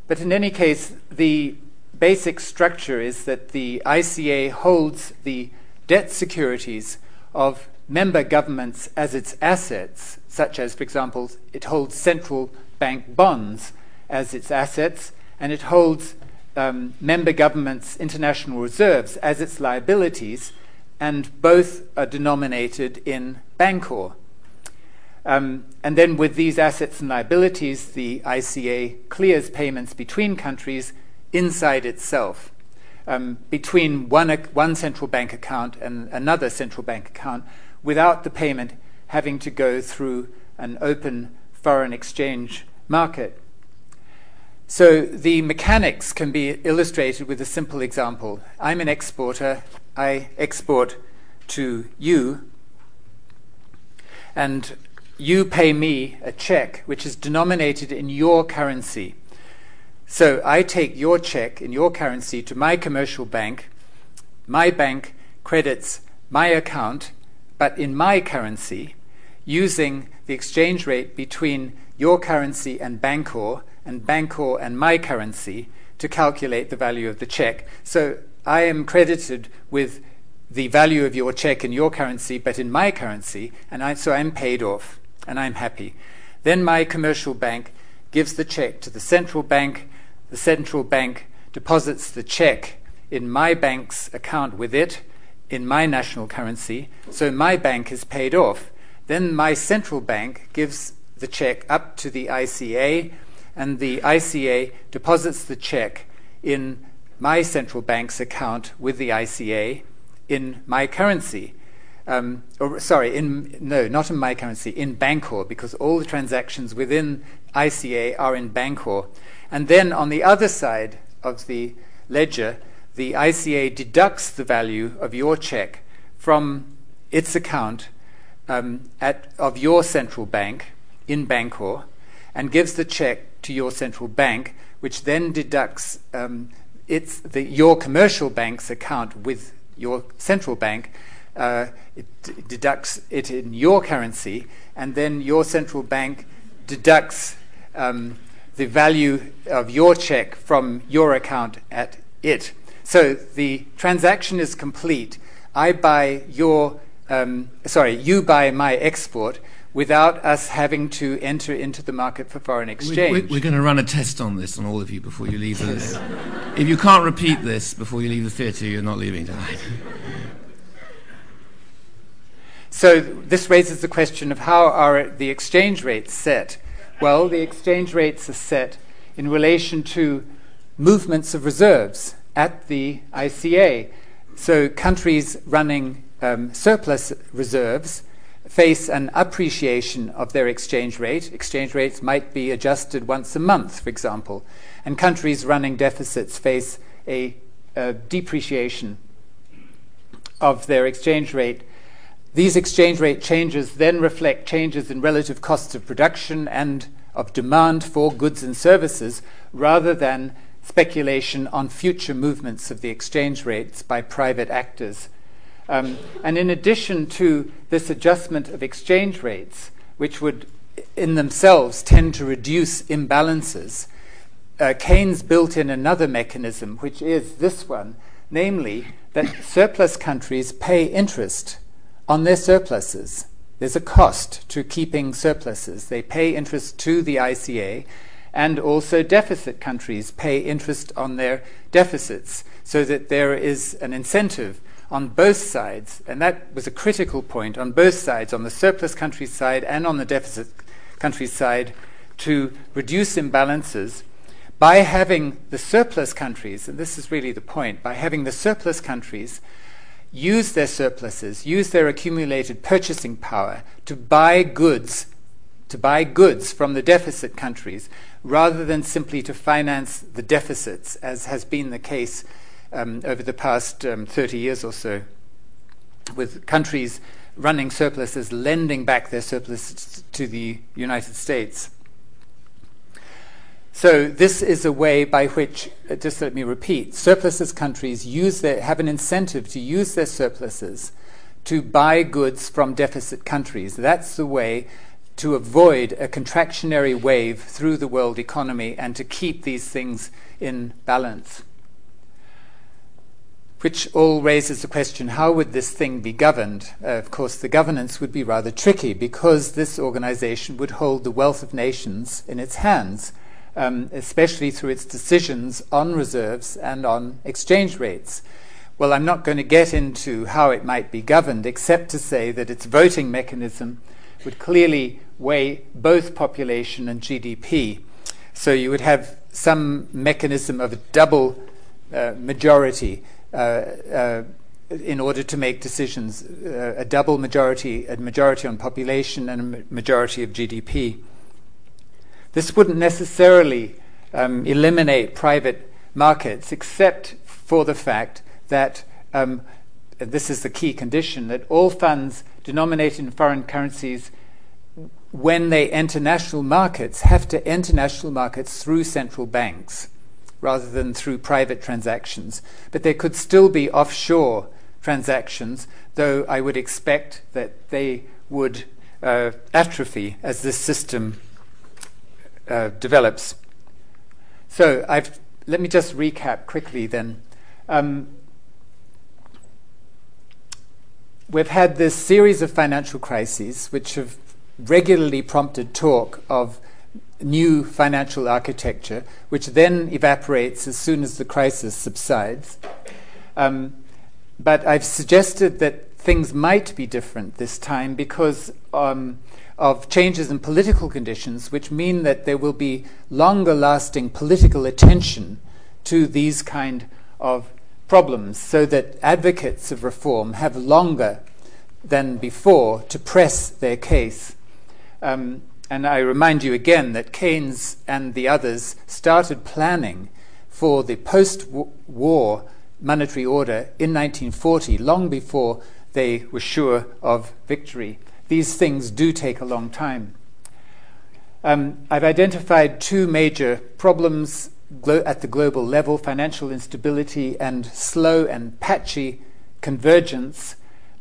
But in any case, the basic structure is that the ICA holds the debt securities of member governments as its assets, such as, for example, it holds central bank bonds as its assets, and it holds um, member governments' international reserves as its liabilities, and both are denominated in Bancor. Um, and then, with these assets and liabilities, the ICA clears payments between countries inside itself, um, between one, one central bank account and another central bank account, without the payment having to go through an open foreign exchange market. So the mechanics can be illustrated with a simple example. I'm an exporter, I export to you, and you pay me a check which is denominated in your currency. So I take your check in your currency to my commercial bank. My bank credits my account, but in my currency, using the exchange rate between your currency and Bancor and Bancor and my currency to calculate the value of the check. So I am credited with the value of your check in your currency, but in my currency, and I, so I'm paid off and I'm happy. Then my commercial bank gives the check to the central bank. The central bank deposits the check in my bank's account with it in my national currency, so my bank is paid off. Then my central bank gives the check up to the ICA and the ICA deposits the check in my central bank's account with the ICA in my currency. Um, or sorry, in no, not in my currency, in Bancor, because all the transactions within ICA are in Bancor. And then on the other side of the ledger, the ICA deducts the value of your check from its account um, at, of your central bank in Bancor and gives the check to your central bank, which then deducts um, its, the, your commercial bank's account with your central bank. Uh, it d- deducts it in your currency, and then your central bank deducts um, the value of your check from your account at it. So the transaction is complete. I buy your, um, sorry, you buy my export without us having to enter into the market for foreign exchange. We're, we're, going to run a test on this on all of you before you leave the. if you can't repeat this before you leave the theatre, you're not leaving tonight. so this raises the question of how are the exchange rates set? Well, the exchange rates are set in relation to movements of reserves at the ICA. So countries running um, surplus reserves face an appreciation of their exchange rate. Exchange rates might be adjusted once a month, for example, and countries running deficits face a, a depreciation of their exchange rate. These exchange rate changes then reflect changes in relative costs of production and of demand for goods and services rather than speculation on future movements of the exchange rates by private actors. Um, and in addition to this adjustment of exchange rates, which would in themselves tend to reduce imbalances, uh, Keynes built in another mechanism, which is this one, namely that surplus countries pay interest on their surpluses. There's a cost to keeping surpluses. They pay interest to the ICA, and also deficit countries pay interest on their deficits, so that there is an incentive on both sides, and that was a critical point on both sides, on the surplus country side and on the deficit country side, to reduce imbalances by having the surplus countries, and this is really the point, by having the surplus countries use their surpluses, use their accumulated purchasing power to buy goods, to buy goods from the deficit countries, rather than simply to finance the deficits, as has been the case um, over the past um, 30 years or so, with countries running surpluses, lending back their surpluses to the United States. So this is a way by which, uh, just let me repeat, surpluses countries use their, have an incentive to use their surpluses to buy goods from deficit countries. That's the way to avoid a contractionary wave through the world economy and to keep these things in balance which all raises the question how would this thing be governed? Uh, of course, the governance would be rather tricky because this organization would hold the wealth of nations in its hands. Um, especially through its decisions on reserves and on exchange rates. Well, I'm not going to get into how it might be governed, except to say that its voting mechanism would clearly weigh both population and GDP. So you would have some mechanism of a double uh, majority uh, uh, in order to make decisions, uh, a double majority, a majority on population and a majority of GDP. This wouldn't necessarily um, eliminate private markets, except for the fact that um, this is the key condition that all funds denominated in foreign currencies, when they enter national markets, have to enter national markets through central banks rather than through private transactions. But there could still be offshore transactions, though I would expect that they would uh, atrophy as this system uh, develops. So I've, let me just recap quickly then. Um, we've had this series of financial crises which have regularly prompted talk of new financial architecture, which then evaporates as soon as the crisis subsides. Um, but I've suggested that things might be different this time because um, of changes in political conditions, which mean that there will be longer lasting political attention to these kind of problems, so that advocates of reform have longer than before to press their case. Um, and I remind you again that Keynes and the others started planning for the post war monetary order in 1940, long before they were sure of victory. These things do take a long time. Um, I've identified two major problems glo- at the global level financial instability and slow and patchy convergence.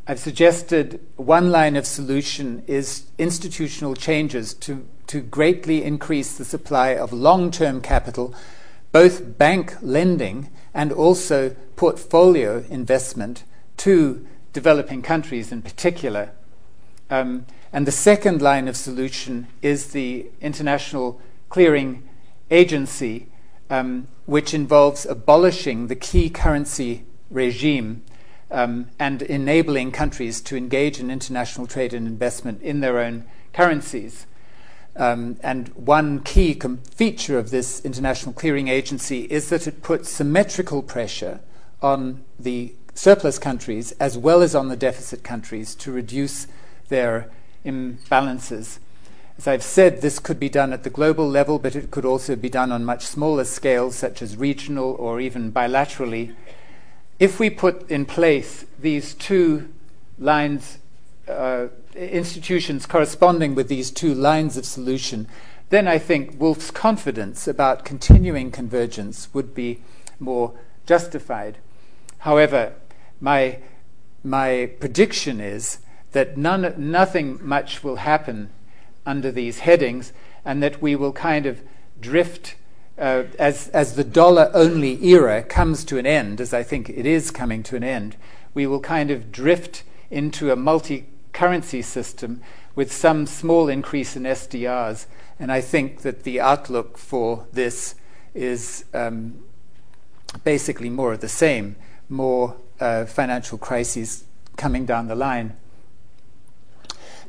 I've suggested one line of solution is institutional changes to, to greatly increase the supply of long term capital, both bank lending and also portfolio investment to developing countries in particular. Um, and the second line of solution is the International Clearing Agency, um, which involves abolishing the key currency regime um, and enabling countries to engage in international trade and investment in their own currencies. Um, and one key com- feature of this international clearing agency is that it puts symmetrical pressure on the surplus countries as well as on the deficit countries to reduce their imbalances. As I've said, this could be done at the global level, but it could also be done on much smaller scales, such as regional or even bilaterally. If we put in place these two lines uh, institutions corresponding with these two lines of solution, then I think Wolf's confidence about continuing convergence would be more justified. However, my, my prediction is that none, nothing much will happen under these headings and that we will kind of drift uh, as, as the dollar only era comes to an end, as I think it is coming to an end, we will kind of drift into a multi currency system with some small increase in SDRs. And I think that the outlook for this is um, basically more of the same, more uh, financial crises coming down the line.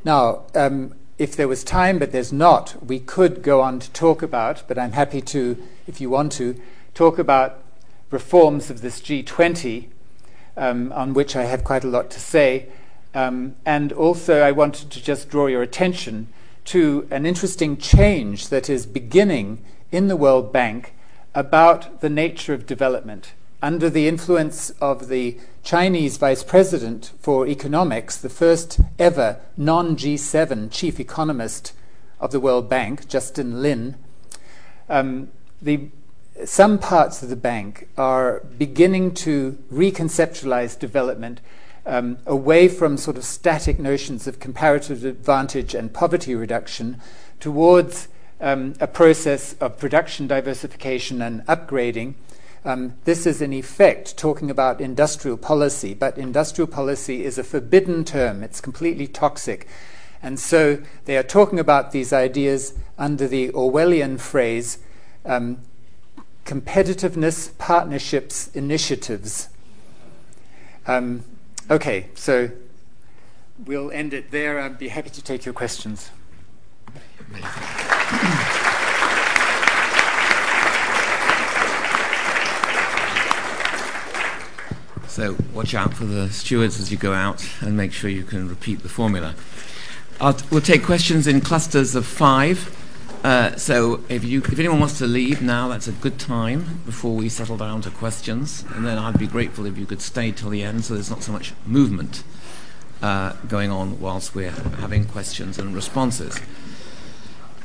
Now, um, if there was time, but there's not, we could go on to talk about, but I'm happy to, if you want to, talk about reforms of this G20, um, on which I have quite a lot to say. Um, and also, I wanted to just draw your attention to an interesting change that is beginning in the World Bank about the nature of development. Under the influence of the Chinese vice president for economics, the first ever non G7 chief economist of the World Bank, Justin Lin, um, the, some parts of the bank are beginning to reconceptualize development um, away from sort of static notions of comparative advantage and poverty reduction towards um, a process of production diversification and upgrading. Um, this is, in effect, talking about industrial policy, but industrial policy is a forbidden term. It's completely toxic. And so they are talking about these ideas under the Orwellian phrase Um, competitiveness, partnerships, initiatives. Um, okay, so we'll end it there. I'd be happy to take your questions. So watch out for the stewards as you go out and make sure you can repeat the formula. T- we'll take questions in clusters of five. Uh, so if, you, if anyone wants to leave now, that's a good time before we settle down to questions. And then I'd be grateful if you could stay till the end so there's not so much movement uh, going on whilst we're having questions and responses.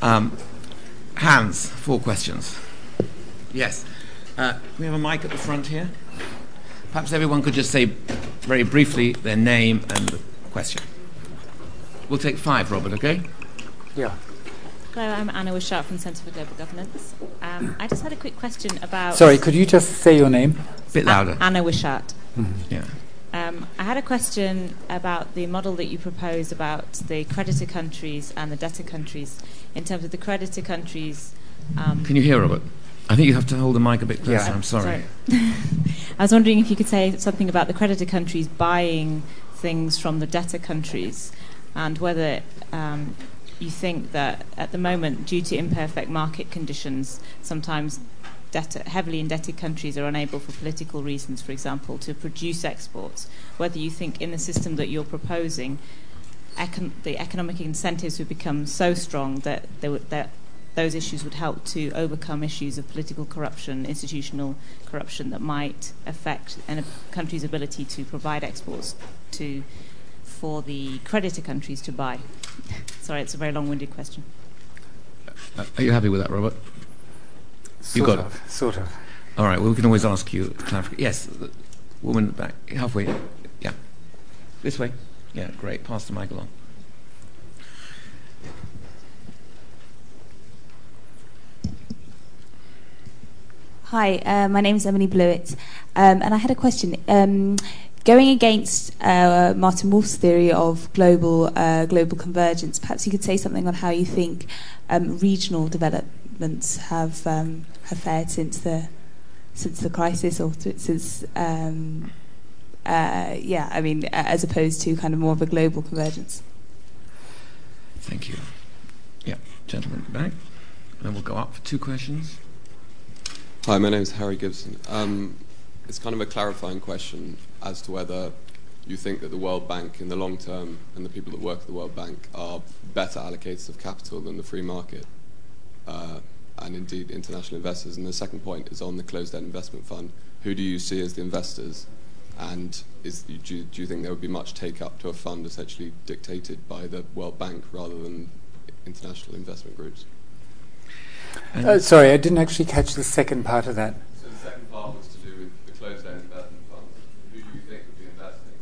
Um, hands, four questions. Yes. Uh, we have a mic at the front here. Perhaps everyone could just say very briefly their name and the question. We'll take five, Robert, okay? Yeah. Hello, I'm Anna Wishart from the Centre for Global Governance. Um, I just had a quick question about. Sorry, could you just say your name? A bit louder. A- Anna Wishart. Mm-hmm. Yeah. Um, I had a question about the model that you propose about the creditor countries and the debtor countries. In terms of the creditor countries. Um, Can you hear, Robert? I think you have to hold the mic a bit closer. Yeah. I'm sorry. sorry. I was wondering if you could say something about the creditor countries buying things from the debtor countries and whether um, you think that at the moment, due to imperfect market conditions, sometimes debtor, heavily indebted countries are unable, for political reasons, for example, to produce exports. Whether you think in the system that you're proposing, econ- the economic incentives would become so strong that, they that those issues would help to overcome issues of political corruption, institutional corruption that might affect a country's ability to provide exports to for the creditor countries to buy. Sorry, it's a very long-winded question. Uh, are you happy with that, Robert? Sort you got of, it. Sort of. All right. Well, we can always ask you. Yes, the woman in the back halfway. Yeah, this way. Yeah, great. Pass the mic along. Hi, uh, my name is Emily Blewett, um, and I had a question. Um, going against uh, Martin Wolf's theory of global uh, global convergence, perhaps you could say something on how you think um, regional developments have um, have fared since the since the crisis, or th- since um, uh, yeah, I mean, as opposed to kind of more of a global convergence. Thank you. Yeah, gentleman back. Then we'll go up for two questions. Hi, my name is Harry Gibson. Um, it's kind of a clarifying question as to whether you think that the World Bank in the long term and the people that work at the World Bank are better allocators of capital than the free market uh, and indeed international investors. And the second point is on the closed end investment fund. Who do you see as the investors? And is, do, you, do you think there would be much take up to a fund essentially dictated by the World Bank rather than international investment groups? Uh, sorry, I didn't actually catch the second part of that. So the second part was to do with the closed-end investment funds. Who do you think would be investing,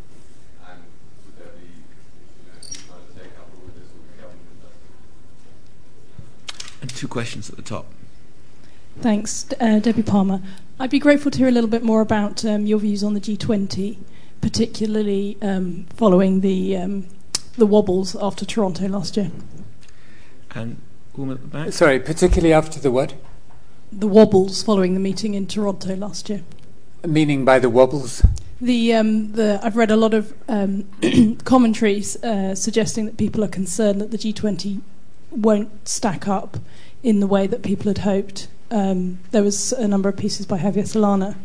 and would there be you know, huge amount of take-up, or would this all be government investing? And two questions at the top. Thanks, uh, Debbie Palmer. I'd be grateful to hear a little bit more about um, your views on the G20, particularly um, following the um, the wobbles after Toronto last year. And woman at the back. Sorry, particularly after the what? The wobbles following the meeting in Toronto last year. Meaning by the wobbles? The, um, the I've read a lot of um, commentaries uh, suggesting that people are concerned that the G20 won't stack up in the way that people had hoped. Um, there was a number of pieces by Javier Solana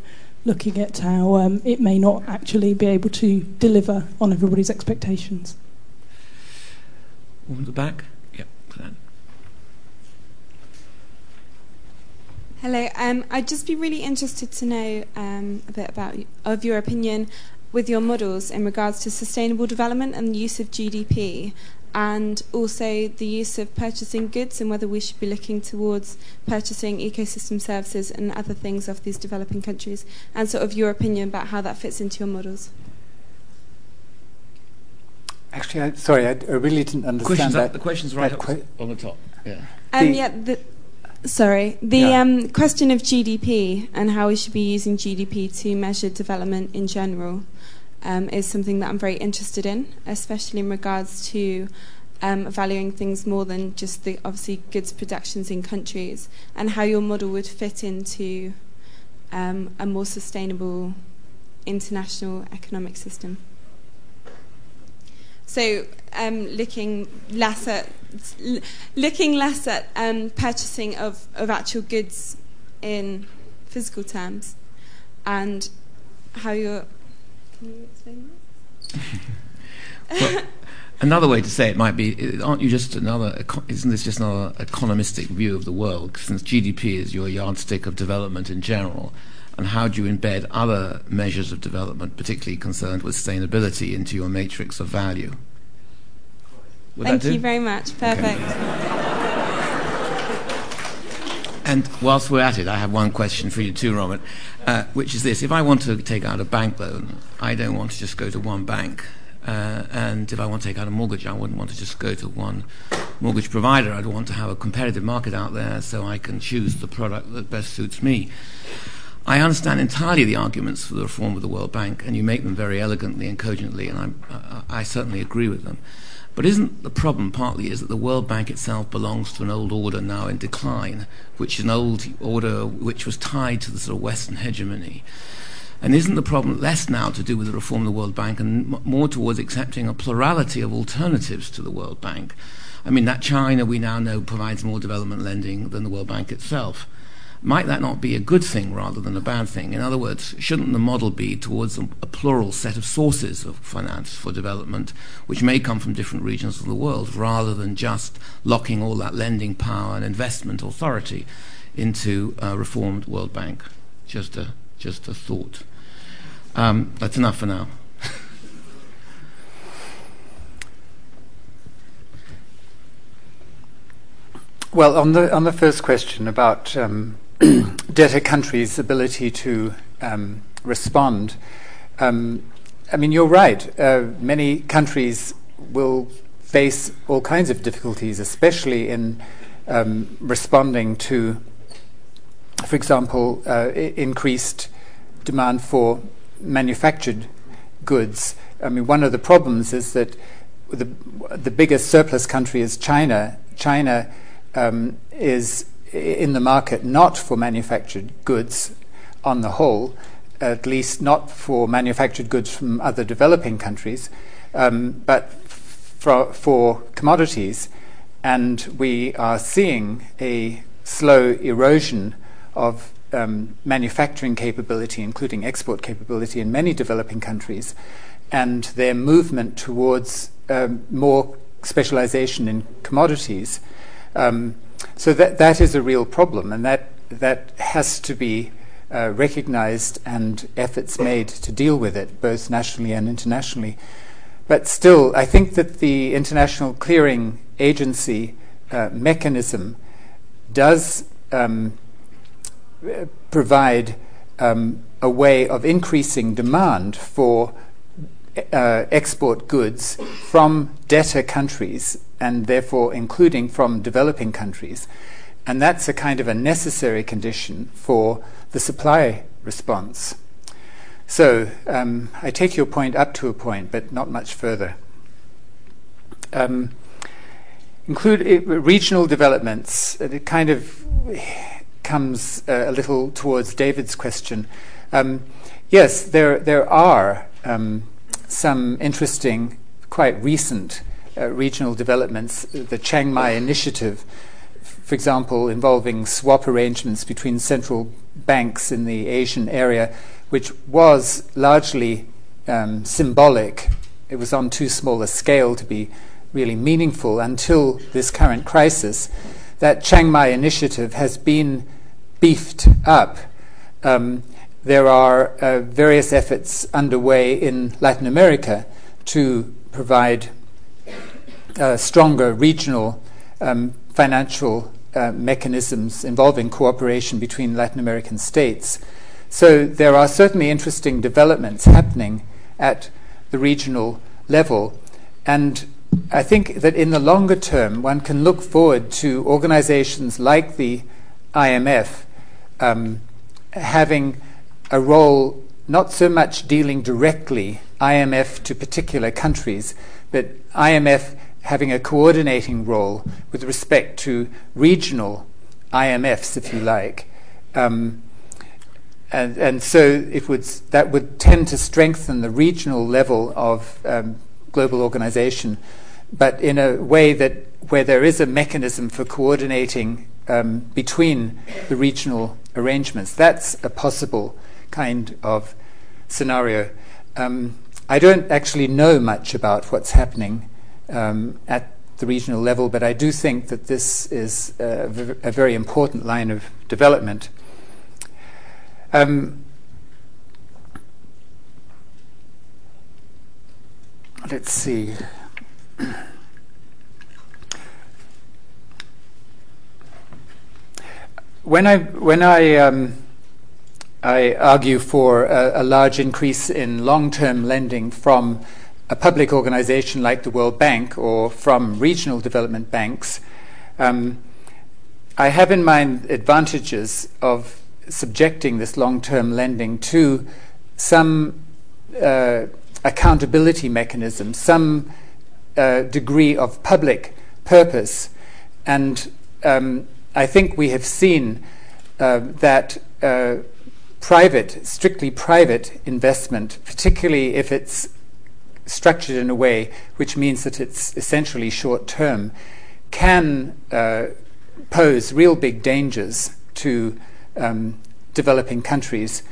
looking at how um, it may not actually be able to deliver on everybody's expectations. Woman at the back. Hello. Um, I'd just be really interested to know um, a bit about of your opinion with your models in regards to sustainable development and the use of GDP, and also the use of purchasing goods and whether we should be looking towards purchasing ecosystem services and other things of these developing countries, and sort of your opinion about how that fits into your models. Actually, I, sorry, I, I, really didn't understand questions that. Up, the question's right up on the top. Yeah. Um, the yeah. The, Sorry, the yeah. um, question of GDP and how we should be using GDP to measure development in general um, is something that I'm very interested in, especially in regards to um, valuing things more than just the obviously goods productions in countries, and how your model would fit into um, a more sustainable international economic system. So, um, looking less at looking less at um, purchasing of, of actual goods in physical terms, and how you're. Can you explain that? another way to say it might be: Aren't you just another? Isn't this just another economistic view of the world? Since GDP is your yardstick of development in general, and how do you embed other measures of development, particularly concerned with sustainability, into your matrix of value? Would Thank you very much. Perfect. Okay. And whilst we're at it, I have one question for you too, Robert, uh, which is this. If I want to take out a bank loan, I don't want to just go to one bank. Uh, and if I want to take out a mortgage, I wouldn't want to just go to one mortgage provider. I'd want to have a competitive market out there so I can choose the product that best suits me. I understand entirely the arguments for the reform of the World Bank, and you make them very elegantly and cogently, and uh, I certainly agree with them. But isn't the problem partly is that the World Bank itself belongs to an old order now in decline, which is an old order which was tied to the sort of Western hegemony? And isn't the problem less now to do with the reform of the World Bank and m- more towards accepting a plurality of alternatives to the World Bank? I mean, that China we now know provides more development lending than the World Bank itself might that not be a good thing rather than a bad thing? In other words, shouldn't the model be towards a, a, plural set of sources of finance for development, which may come from different regions of the world, rather than just locking all that lending power and investment authority into a reformed World Bank? Just a, just a thought. Um, that's enough for now. Well, on the on the first question about um, debtor countries' ability to um, respond. Um, I mean, you're right. Uh, many countries will face all kinds of difficulties, especially in um, responding to, for example, uh, I- increased demand for manufactured goods. I mean, one of the problems is that the the biggest surplus country is China. China um, is in the market not for manufactured goods on the whole, at least not for manufactured goods from other developing countries, um, but for, for commodities. And we are seeing a slow erosion of um, manufacturing capability, including export capability, in many developing countries, and their movement towards um, more specialization in commodities. Um, so that, that is a real problem, and that, that has to be uh, recognized and efforts made to deal with it, both nationally and internationally. But still, I think that the International Clearing Agency uh, mechanism does um, provide um, a way of increasing demand for export goods from debtor countries and therefore including from developing countries. And that's a kind of a necessary condition for the supply response. So um, I take your point up to a point, but not much further. Um, include uh, regional developments. It kind of comes uh, a little towards David's question. Um, yes, there there are um, some interesting, quite recent uh, regional developments, the Chiang Mai Initiative, for example, involving swap arrangements between central banks in the Asian area, which was largely um, symbolic. It was on too small a scale to be really meaningful until this current crisis. That Chiang Mai Initiative has been beefed up. Um, there are uh, various efforts underway in Latin America to provide uh, stronger regional um, financial uh, mechanisms involving cooperation between Latin American states. So there are certainly interesting developments happening at the regional level. And I think that in the longer term, one can look forward to organizations like the IMF um, having a role not so much dealing directly IMF to particular countries, but IMF having a coordinating role with respect to regional IMFs, if you like. Um, and, and so it would, that would tend to strengthen the regional level of um, global organization, but in a way that where there is a mechanism for coordinating um, between the regional arrangements. That's a possible kind of scenario. Um, I don't actually know much about what's happening um, at the regional level, but I do think that this is a, a very important line of development. Um, let's see. when I when I um, I argue for a, a large increase in long-term lending from a public organization like the World Bank or from regional development banks, um, I have in mind advantages of subjecting this long-term lending to some uh, accountability mechanism, some uh, degree of public purpose, and um, I think we have seen uh, that uh, private, strictly private investment, particularly if it's structured in a way which means that it's essentially short term, can uh, pose real big dangers to um, developing countries.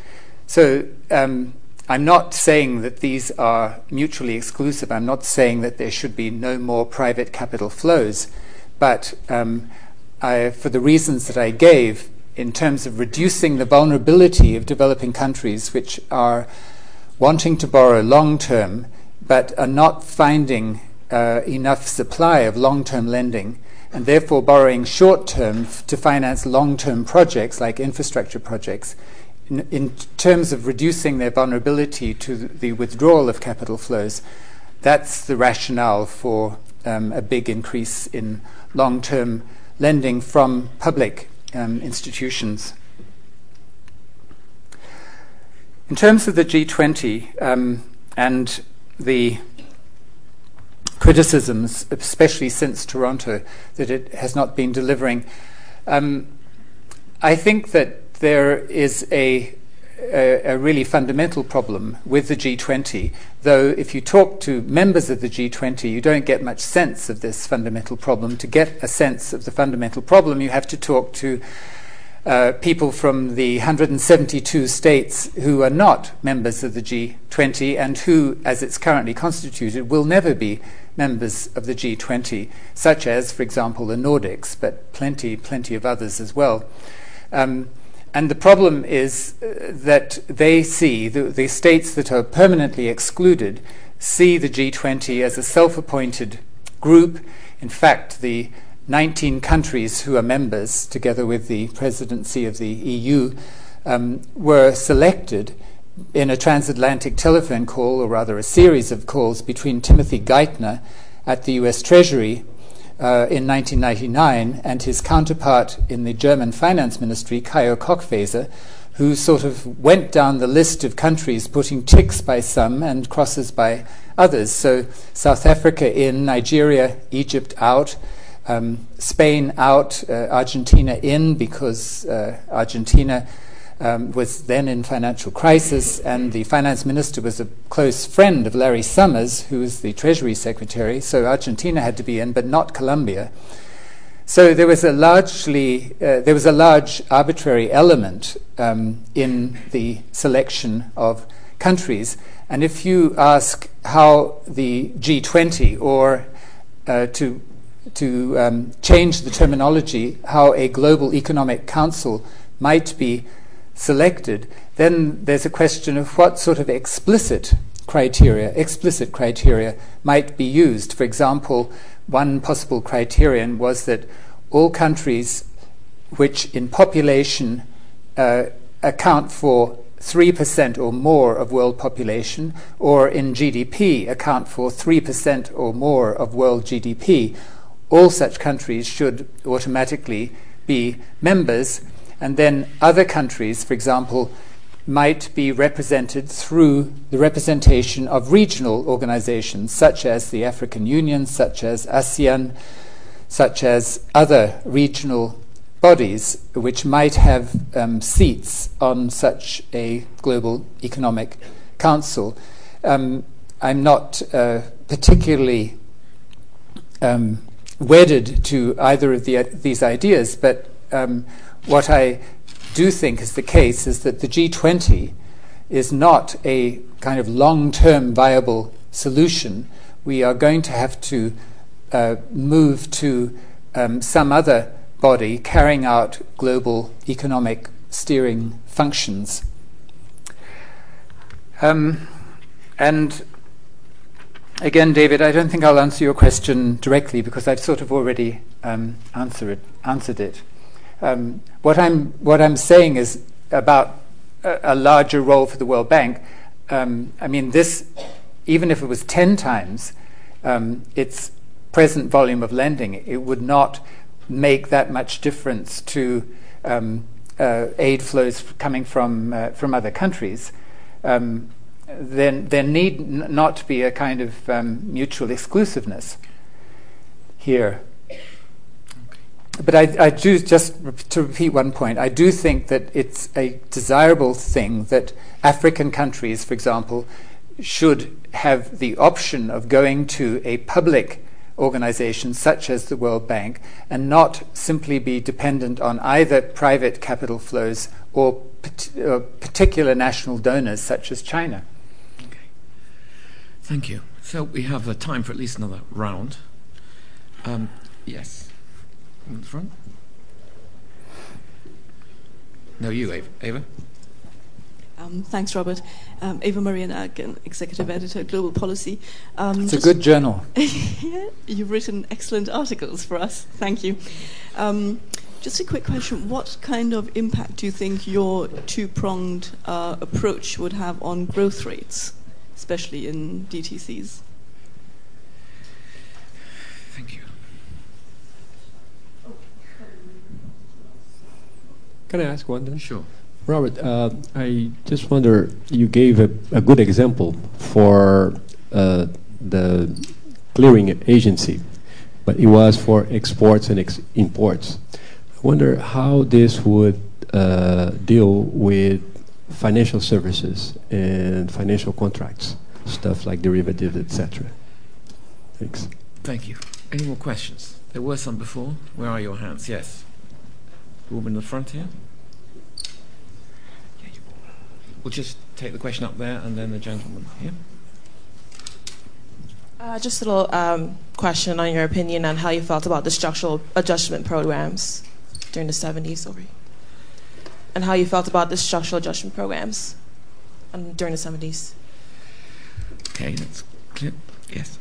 So um, I'm not saying that these are mutually exclusive. I'm not saying that there should be no more private capital flows. But um, I, for the reasons that I gave, in terms of reducing the vulnerability of developing countries which are wanting to borrow long term but are not finding uh, enough supply of long term lending and therefore borrowing short term f- to finance long term projects like infrastructure projects. In, terms of reducing their vulnerability to the withdrawal of capital flows, that's the rationale for um, a big increase in long term lending from public um, institutions. In terms of the G20 um, and the criticisms, especially since Toronto, that it has not been delivering, um, I think that there is a a, a, really fundamental problem with the G20, though if you talk to members of the G20, you don't get much sense of this fundamental problem. To get a sense of the fundamental problem, you have to talk to uh, people from the 172 states who are not members of the G20 and who, as it's currently constituted, will never be members of the G20, such as, for example, the Nordics, but plenty, plenty of others as well. Um, and the problem is uh, that they see, the, the states that are permanently excluded, see the G20 as a self appointed group. In fact, the 19 countries who are members, together with the presidency of the EU, um, were selected in a transatlantic telephone call, or rather a series of calls, between Timothy Geithner at the US Treasury uh, in 1999 and his counterpart in the German finance ministry, Caio Koch-Weser, who sort of went down the list of countries, putting ticks by some and crosses by others. So South Africa in, Nigeria, Egypt out, um, Spain out, uh, Argentina in, because uh, Argentina um, was then in financial crisis, and the finance minister was a close friend of Larry Summers, who was the Treasury Secretary. So Argentina had to be in, but not Colombia. So there was a largely uh, there was a large arbitrary element um, in the selection of countries. And if you ask how the G20 or uh, to to um, change the terminology, how a global economic council might be selected, then there's a question of what sort of explicit criteria, explicit criteria might be used. For example, one possible criterion was that all countries which in population uh, account for 3% or more of world population, or in GDP account for 3% or more of world GDP, all such countries should automatically be members and then other countries, for example, might be represented through the representation of regional organizations such as the African Union, such as ASEAN, such as other regional bodies which might have um, seats on such a global economic council. Um, I'm not uh, particularly um, wedded to either of the, these ideas, but um, what I do think is the case is that the G20 is not a kind of long term viable solution. We are going to have to uh, move to um, some other body carrying out global economic steering functions. Um, and again, David, I don't think I'll answer your question directly because I've sort of already um, answered, answered it. Um, what, I'm, what I'm saying is about a, a larger role for the World Bank. Um, I mean, this, even if it was 10 times um, its present volume of lending, it would not make that much difference to um, uh, aid flows coming from, uh, from other countries. Um, then there need n- not be a kind of um, mutual exclusiveness here. But I, do, just to repeat one point, I do think that it's a desirable thing that African countries, for example, should have the option of going to a public organization such as the World Bank and not simply be dependent on either private capital flows or, particular national donors such as China. Okay. Thank you. So we have time for at least another round. Um, yes in the front. No, you, Ava. Ava? Um, thanks, Robert. Um, Eva Maria Nag, Executive Editor, Global Policy. Um, it's a good journal. yeah, you've written excellent articles for us. Thank you. Um, just a quick question. What kind of impact do you think your two pronged uh, approach would have on growth rates, especially in DTCs? Can I ask one then? Sure. Robert, uh, I just wonder, you gave a, a good example for uh, the clearing agency, but it was for exports and ex imports. I wonder how this would uh, deal with financial services and financial contracts, stuff like derivatives, etc. Thanks. Thank you. Any more questions? There were some before. Where are your hands? Yes. The woman in the front here. We'll just take the question up there and then the gentleman here. Uh, just a little um, question on your opinion on how you felt about the structural adjustment programs during the 70s, sorry. And how you felt about the structural adjustment programs um, during the 70s. Okay, that's clear. Yes.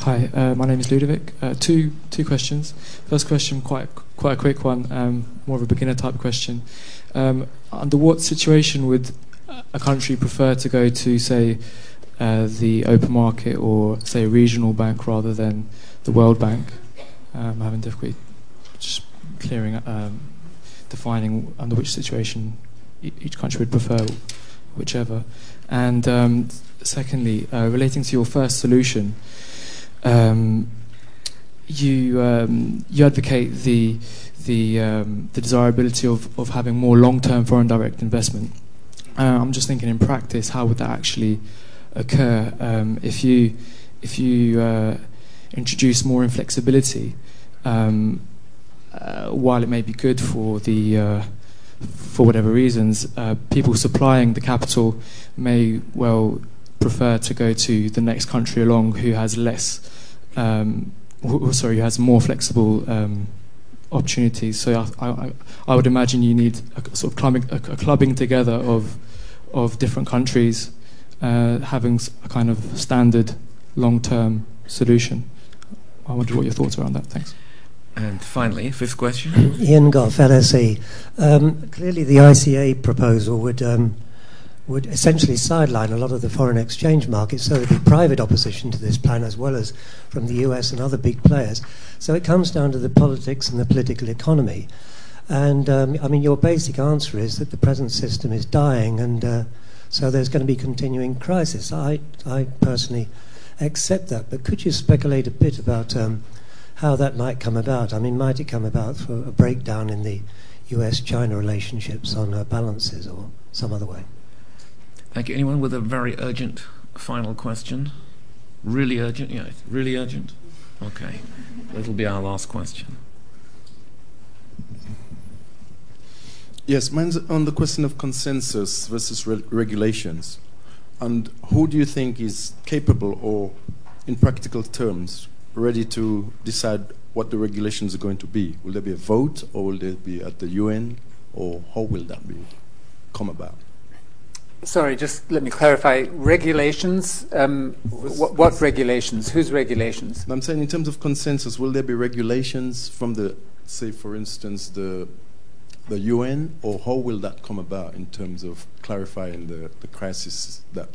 Hi, uh, my name is Ludovic. Uh, two two questions. First question, quite quite a quick one, um, more of a beginner type question. Um, under what situation would a country prefer to go to, say, uh, the open market or, say, a regional bank rather than the World Bank? Um, I'm having difficulty just clearing, um, defining under which situation each country would prefer, whichever. And um, secondly, uh, relating to your first solution, um, you um, you advocate the the um, the desirability of, of having more long term foreign direct investment. Uh, I'm just thinking in practice, how would that actually occur um, if you if you uh, introduce more inflexibility? Um, uh, while it may be good for the uh, for whatever reasons, uh, people supplying the capital may well prefer to go to the next country along who has less um, who, sorry, has more flexible um, opportunities. So I, I, I, would imagine you need a sort of clubbing, a, a clubbing together of of different countries uh, having a kind of standard long-term solution. I wonder what your thoughts are on that. Thanks. And finally, fifth question. Ian Gough, LSE. Um, clearly, the ICA proposal would um, would essentially sideline a lot of the foreign exchange markets, so there'd be private opposition to this plan as well as from the US and other big players. So it comes down to the politics and the political economy. And um, I mean, your basic answer is that the present system is dying, and uh, so there's going to be continuing crisis. I, I personally accept that, but could you speculate a bit about um, how that might come about? I mean, might it come about for a breakdown in the US-China relationships on uh, balances, or some other way? Thank you. Anyone with a very urgent final question? Really urgent? Yeah, really urgent? Okay. That'll be our last question. Yes, mine's on the question of consensus versus re- regulations. And who do you think is capable or, in practical terms, ready to decide what the regulations are going to be? Will there be a vote or will there be at the UN or how will that be come about? Sorry, just let me clarify. Regulations? Um, what, what regulations? Whose regulations? I'm saying in terms of consensus, will there be regulations from the, say, for instance, the the UN, or how will that come about in terms of clarifying the, the crises that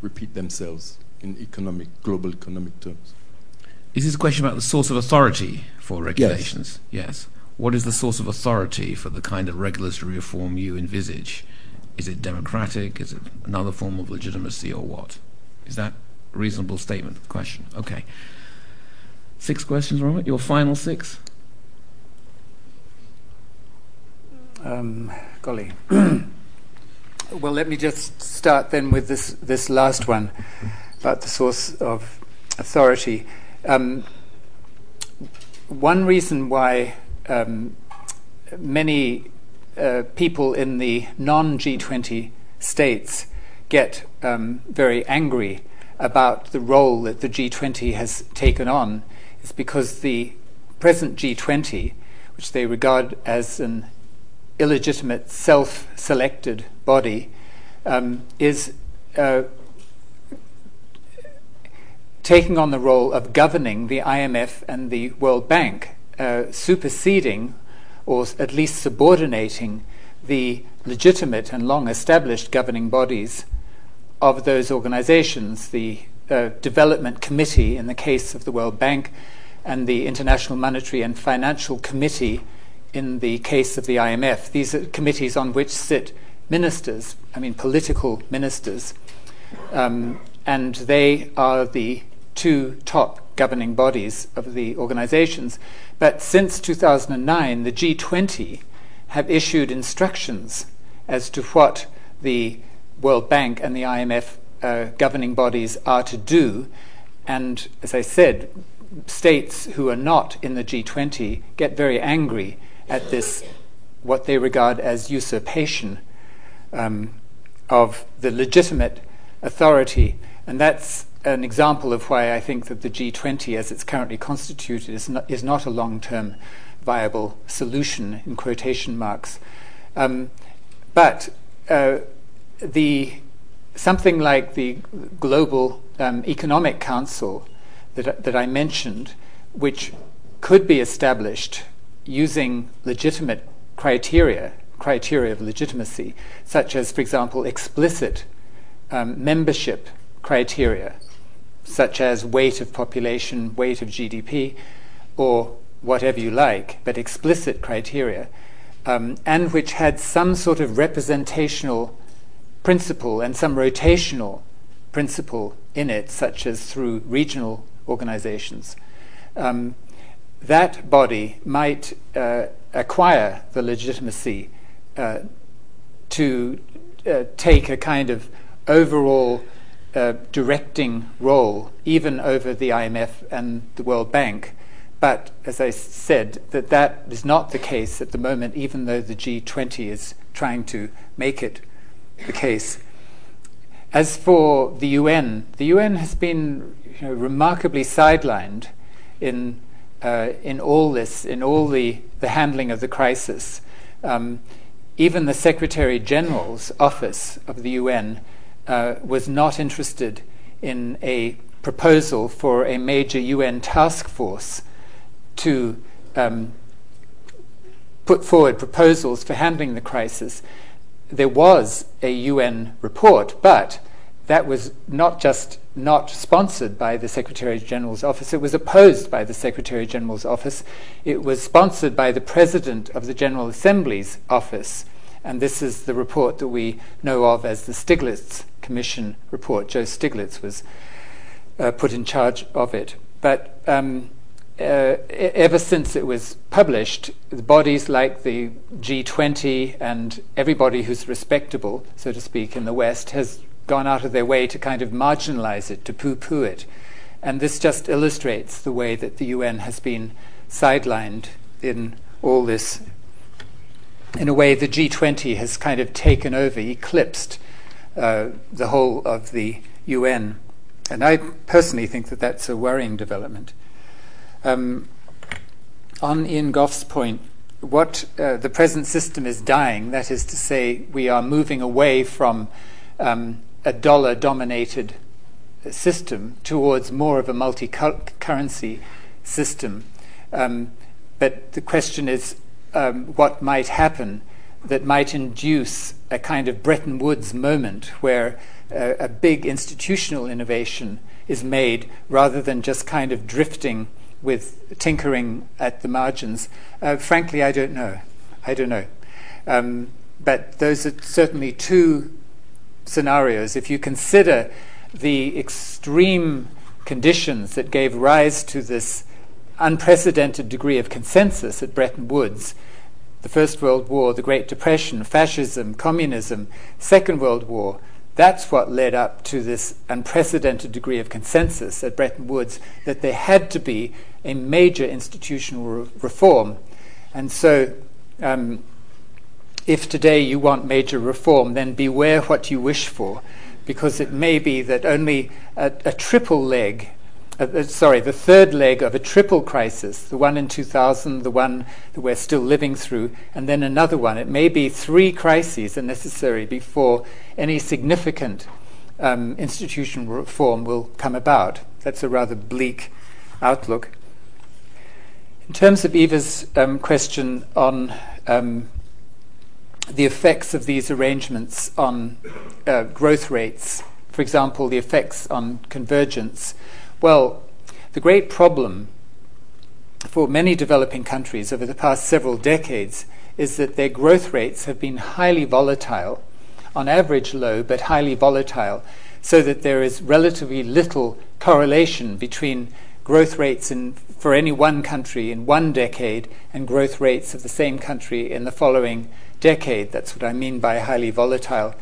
repeat themselves in economic, global economic terms? Is this a question about the source of authority for regulations? Yes. yes. What is the source of authority for the kind of regulatory reform you envisage? Is it democratic? Is it another form of legitimacy, or what? Is that a reasonable statement question? Okay. Six questions, Robert. Your final six? Um, golly. well, let me just start then with this, this last one about the source of authority. Um, one reason why um, many uh, people in the non G20 states get um, very angry about the role that the G20 has taken on. Is because the present G20, which they regard as an illegitimate, self selected body um, is uh, taking on the role of governing the IMF and the World Bank, uh, superseding or at least subordinating the legitimate and long established governing bodies of those organizations, the uh, Development Committee in the case of the World Bank, and the International Monetary and Financial Committee in the case of the IMF. These are committees on which sit ministers, I mean political ministers, um, and they are the two top governing bodies of the organizations. But since 2009, the G20 have issued instructions as to what the World Bank and the IMF uh, governing bodies are to do. And as I said, states who are not in the G20 get very angry at this, what they regard as usurpation um, of the legitimate authority. And that's an example of why I think that the G20, as it's currently constituted, is not, is not a long term viable solution, in quotation marks. Um, but uh, the, something like the Global um, Economic Council that, that I mentioned, which could be established using legitimate criteria, criteria of legitimacy, such as, for example, explicit um, membership criteria, such as weight of population, weight of GDP, or whatever you like, but explicit criteria, um, and which had some sort of representational principle and some rotational principle in it, such as through regional organizations. Um, that body might uh, acquire the legitimacy uh, to uh, take a kind of overall directing role, even over the IMF and the World Bank. But as I said, that that is not the case at the moment, even though the G20 is trying to make it the case. As for the UN, the UN has been you know, remarkably sidelined in uh, in all this, in all the, the handling of the crisis. Um, even the Secretary General's office of the UN uh, was not interested in a proposal for a major UN task force to um, put forward proposals for handling the crisis. There was a UN report, but that was not just not sponsored by the Secretary General's office. It was opposed by the Secretary General's office. It was sponsored by the President of the General Assembly's office. And this is the report that we know of as the Stiglitz Commission report. Joe Stiglitz was uh, put in charge of it. But um, uh, ever since it was published, the bodies like the G20 and everybody who's respectable, so to speak, in the West has gone out of their way to kind of marginalize it, to poo poo it. And this just illustrates the way that the UN has been sidelined in all this. In a way, the G20 has kind of taken over, eclipsed the whole of the UN. And I personally think that that's a worrying development. Um, on Ian Gough's point, what uh, the present system is dying, that is to say, we are moving away from um, a dollar dominated system towards more of a multi currency system. Um, but the question is um, what might happen that might induce a kind of Bretton Woods moment where uh, a big institutional innovation is made rather than just kind of drifting with tinkering at the margins? Uh, frankly, I don't know. I don't know. Um, but those are certainly two scenarios. If you consider the extreme conditions that gave rise to this unprecedented degree of consensus at Bretton Woods, the First World War, the Great Depression, fascism, communism, Second World War, that's what led up to this unprecedented degree of consensus at Bretton Woods that there had to be a major institutional re- reform. And so, um, if today you want major reform, then beware what you wish for, because it may be that only a, a triple leg uh, uh, sorry, the third leg of a triple crisis, the one in 2000, the one that we're still living through, and then another one. It may be three crises are necessary before any significant um, institutional reform will come about. That's a rather bleak outlook. In terms of Eva's um, question on um, the effects of these arrangements on uh, growth rates, for example, the effects on convergence, well, the great problem for many developing countries over the past several decades is that their growth rates have been highly volatile, on average low, but highly volatile, so that there is relatively little correlation between growth rates in, for any one country in one decade and growth rates of the same country in the following decade. That's what I mean by highly volatile.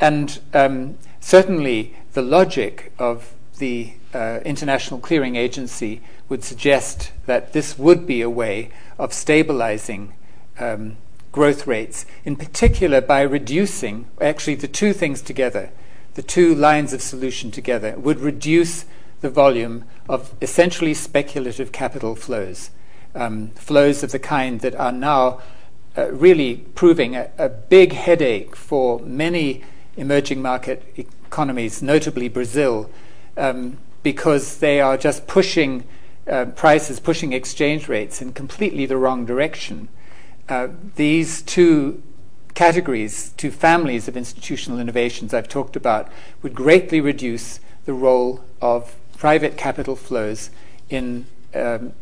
And um, certainly the logic of the uh, International Clearing Agency would suggest that this would be a way of stabilizing um, growth rates, in particular by reducing, actually, the two things together, the two lines of solution together, would reduce the volume of essentially speculative capital flows, um, flows of the kind that are now uh, really proving a, a big headache for many emerging market economies, notably Brazil. Um, because they are just pushing uh, prices, pushing exchange rates in completely the wrong direction. Uh, these two categories, two families of institutional innovations I've talked about, would greatly reduce the role of private capital flows in, um,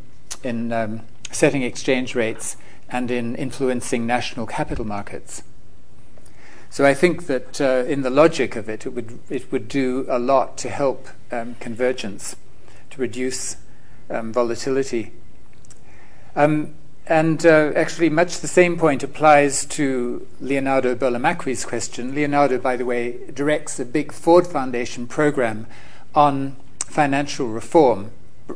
in um, setting exchange rates and in influencing national capital markets. So I think that uh, in the logic of it, it would, it would do a lot to help um, convergence, to reduce um, volatility. Um, and uh, actually, much the same point applies to Leonardo Burlamaqui's question. Leonardo, by the way, directs a big Ford Foundation program on financial reform,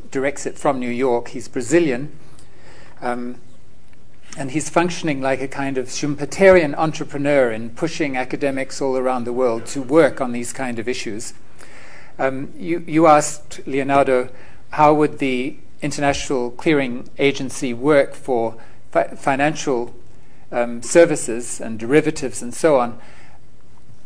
directs it from New York. He's Brazilian. Um, and he's functioning like a kind of Schumpeterian entrepreneur in pushing academics all around the world to work on these kind of issues. Um, you, you asked Leonardo how would the International Clearing Agency work for fi- financial um, services and derivatives and so on.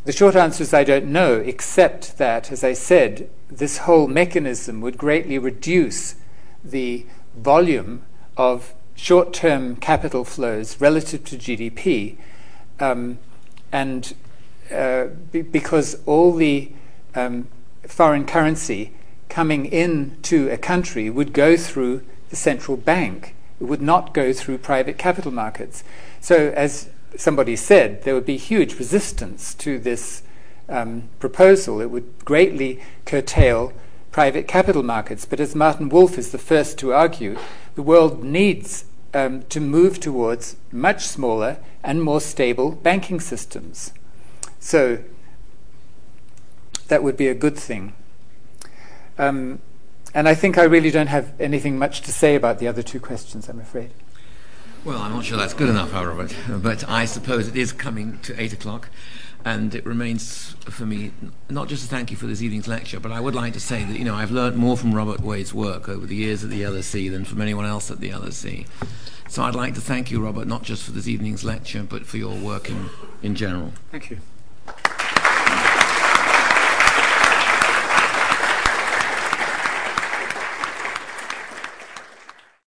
The short answer is I don't know, except that, as I said, this whole mechanism would greatly reduce the volume of short term capital flows relative to GDP. Um, and uh, be- because all the um, foreign currency coming into a country would go through the central bank. It would not go through private capital markets. So, as somebody said, there would be huge resistance to this um, proposal. It would greatly curtail private capital markets. But as Martin Wolf is the first to argue, the world needs um, to move towards much smaller and more stable banking systems. So that would be a good thing. Um, and I think I really don't have anything much to say about the other two questions, I'm afraid. Well, I'm not sure that's good enough, Robert, but I suppose it is coming to 8 o'clock. And it remains for me not just to thank you for this evening's lecture, but I would like to say that you know I've learned more from Robert Wade's work over the years at the LSE than from anyone else at the LSE. So I'd like to thank you, Robert, not just for this evening's lecture, but for your work in, in general. Thank you.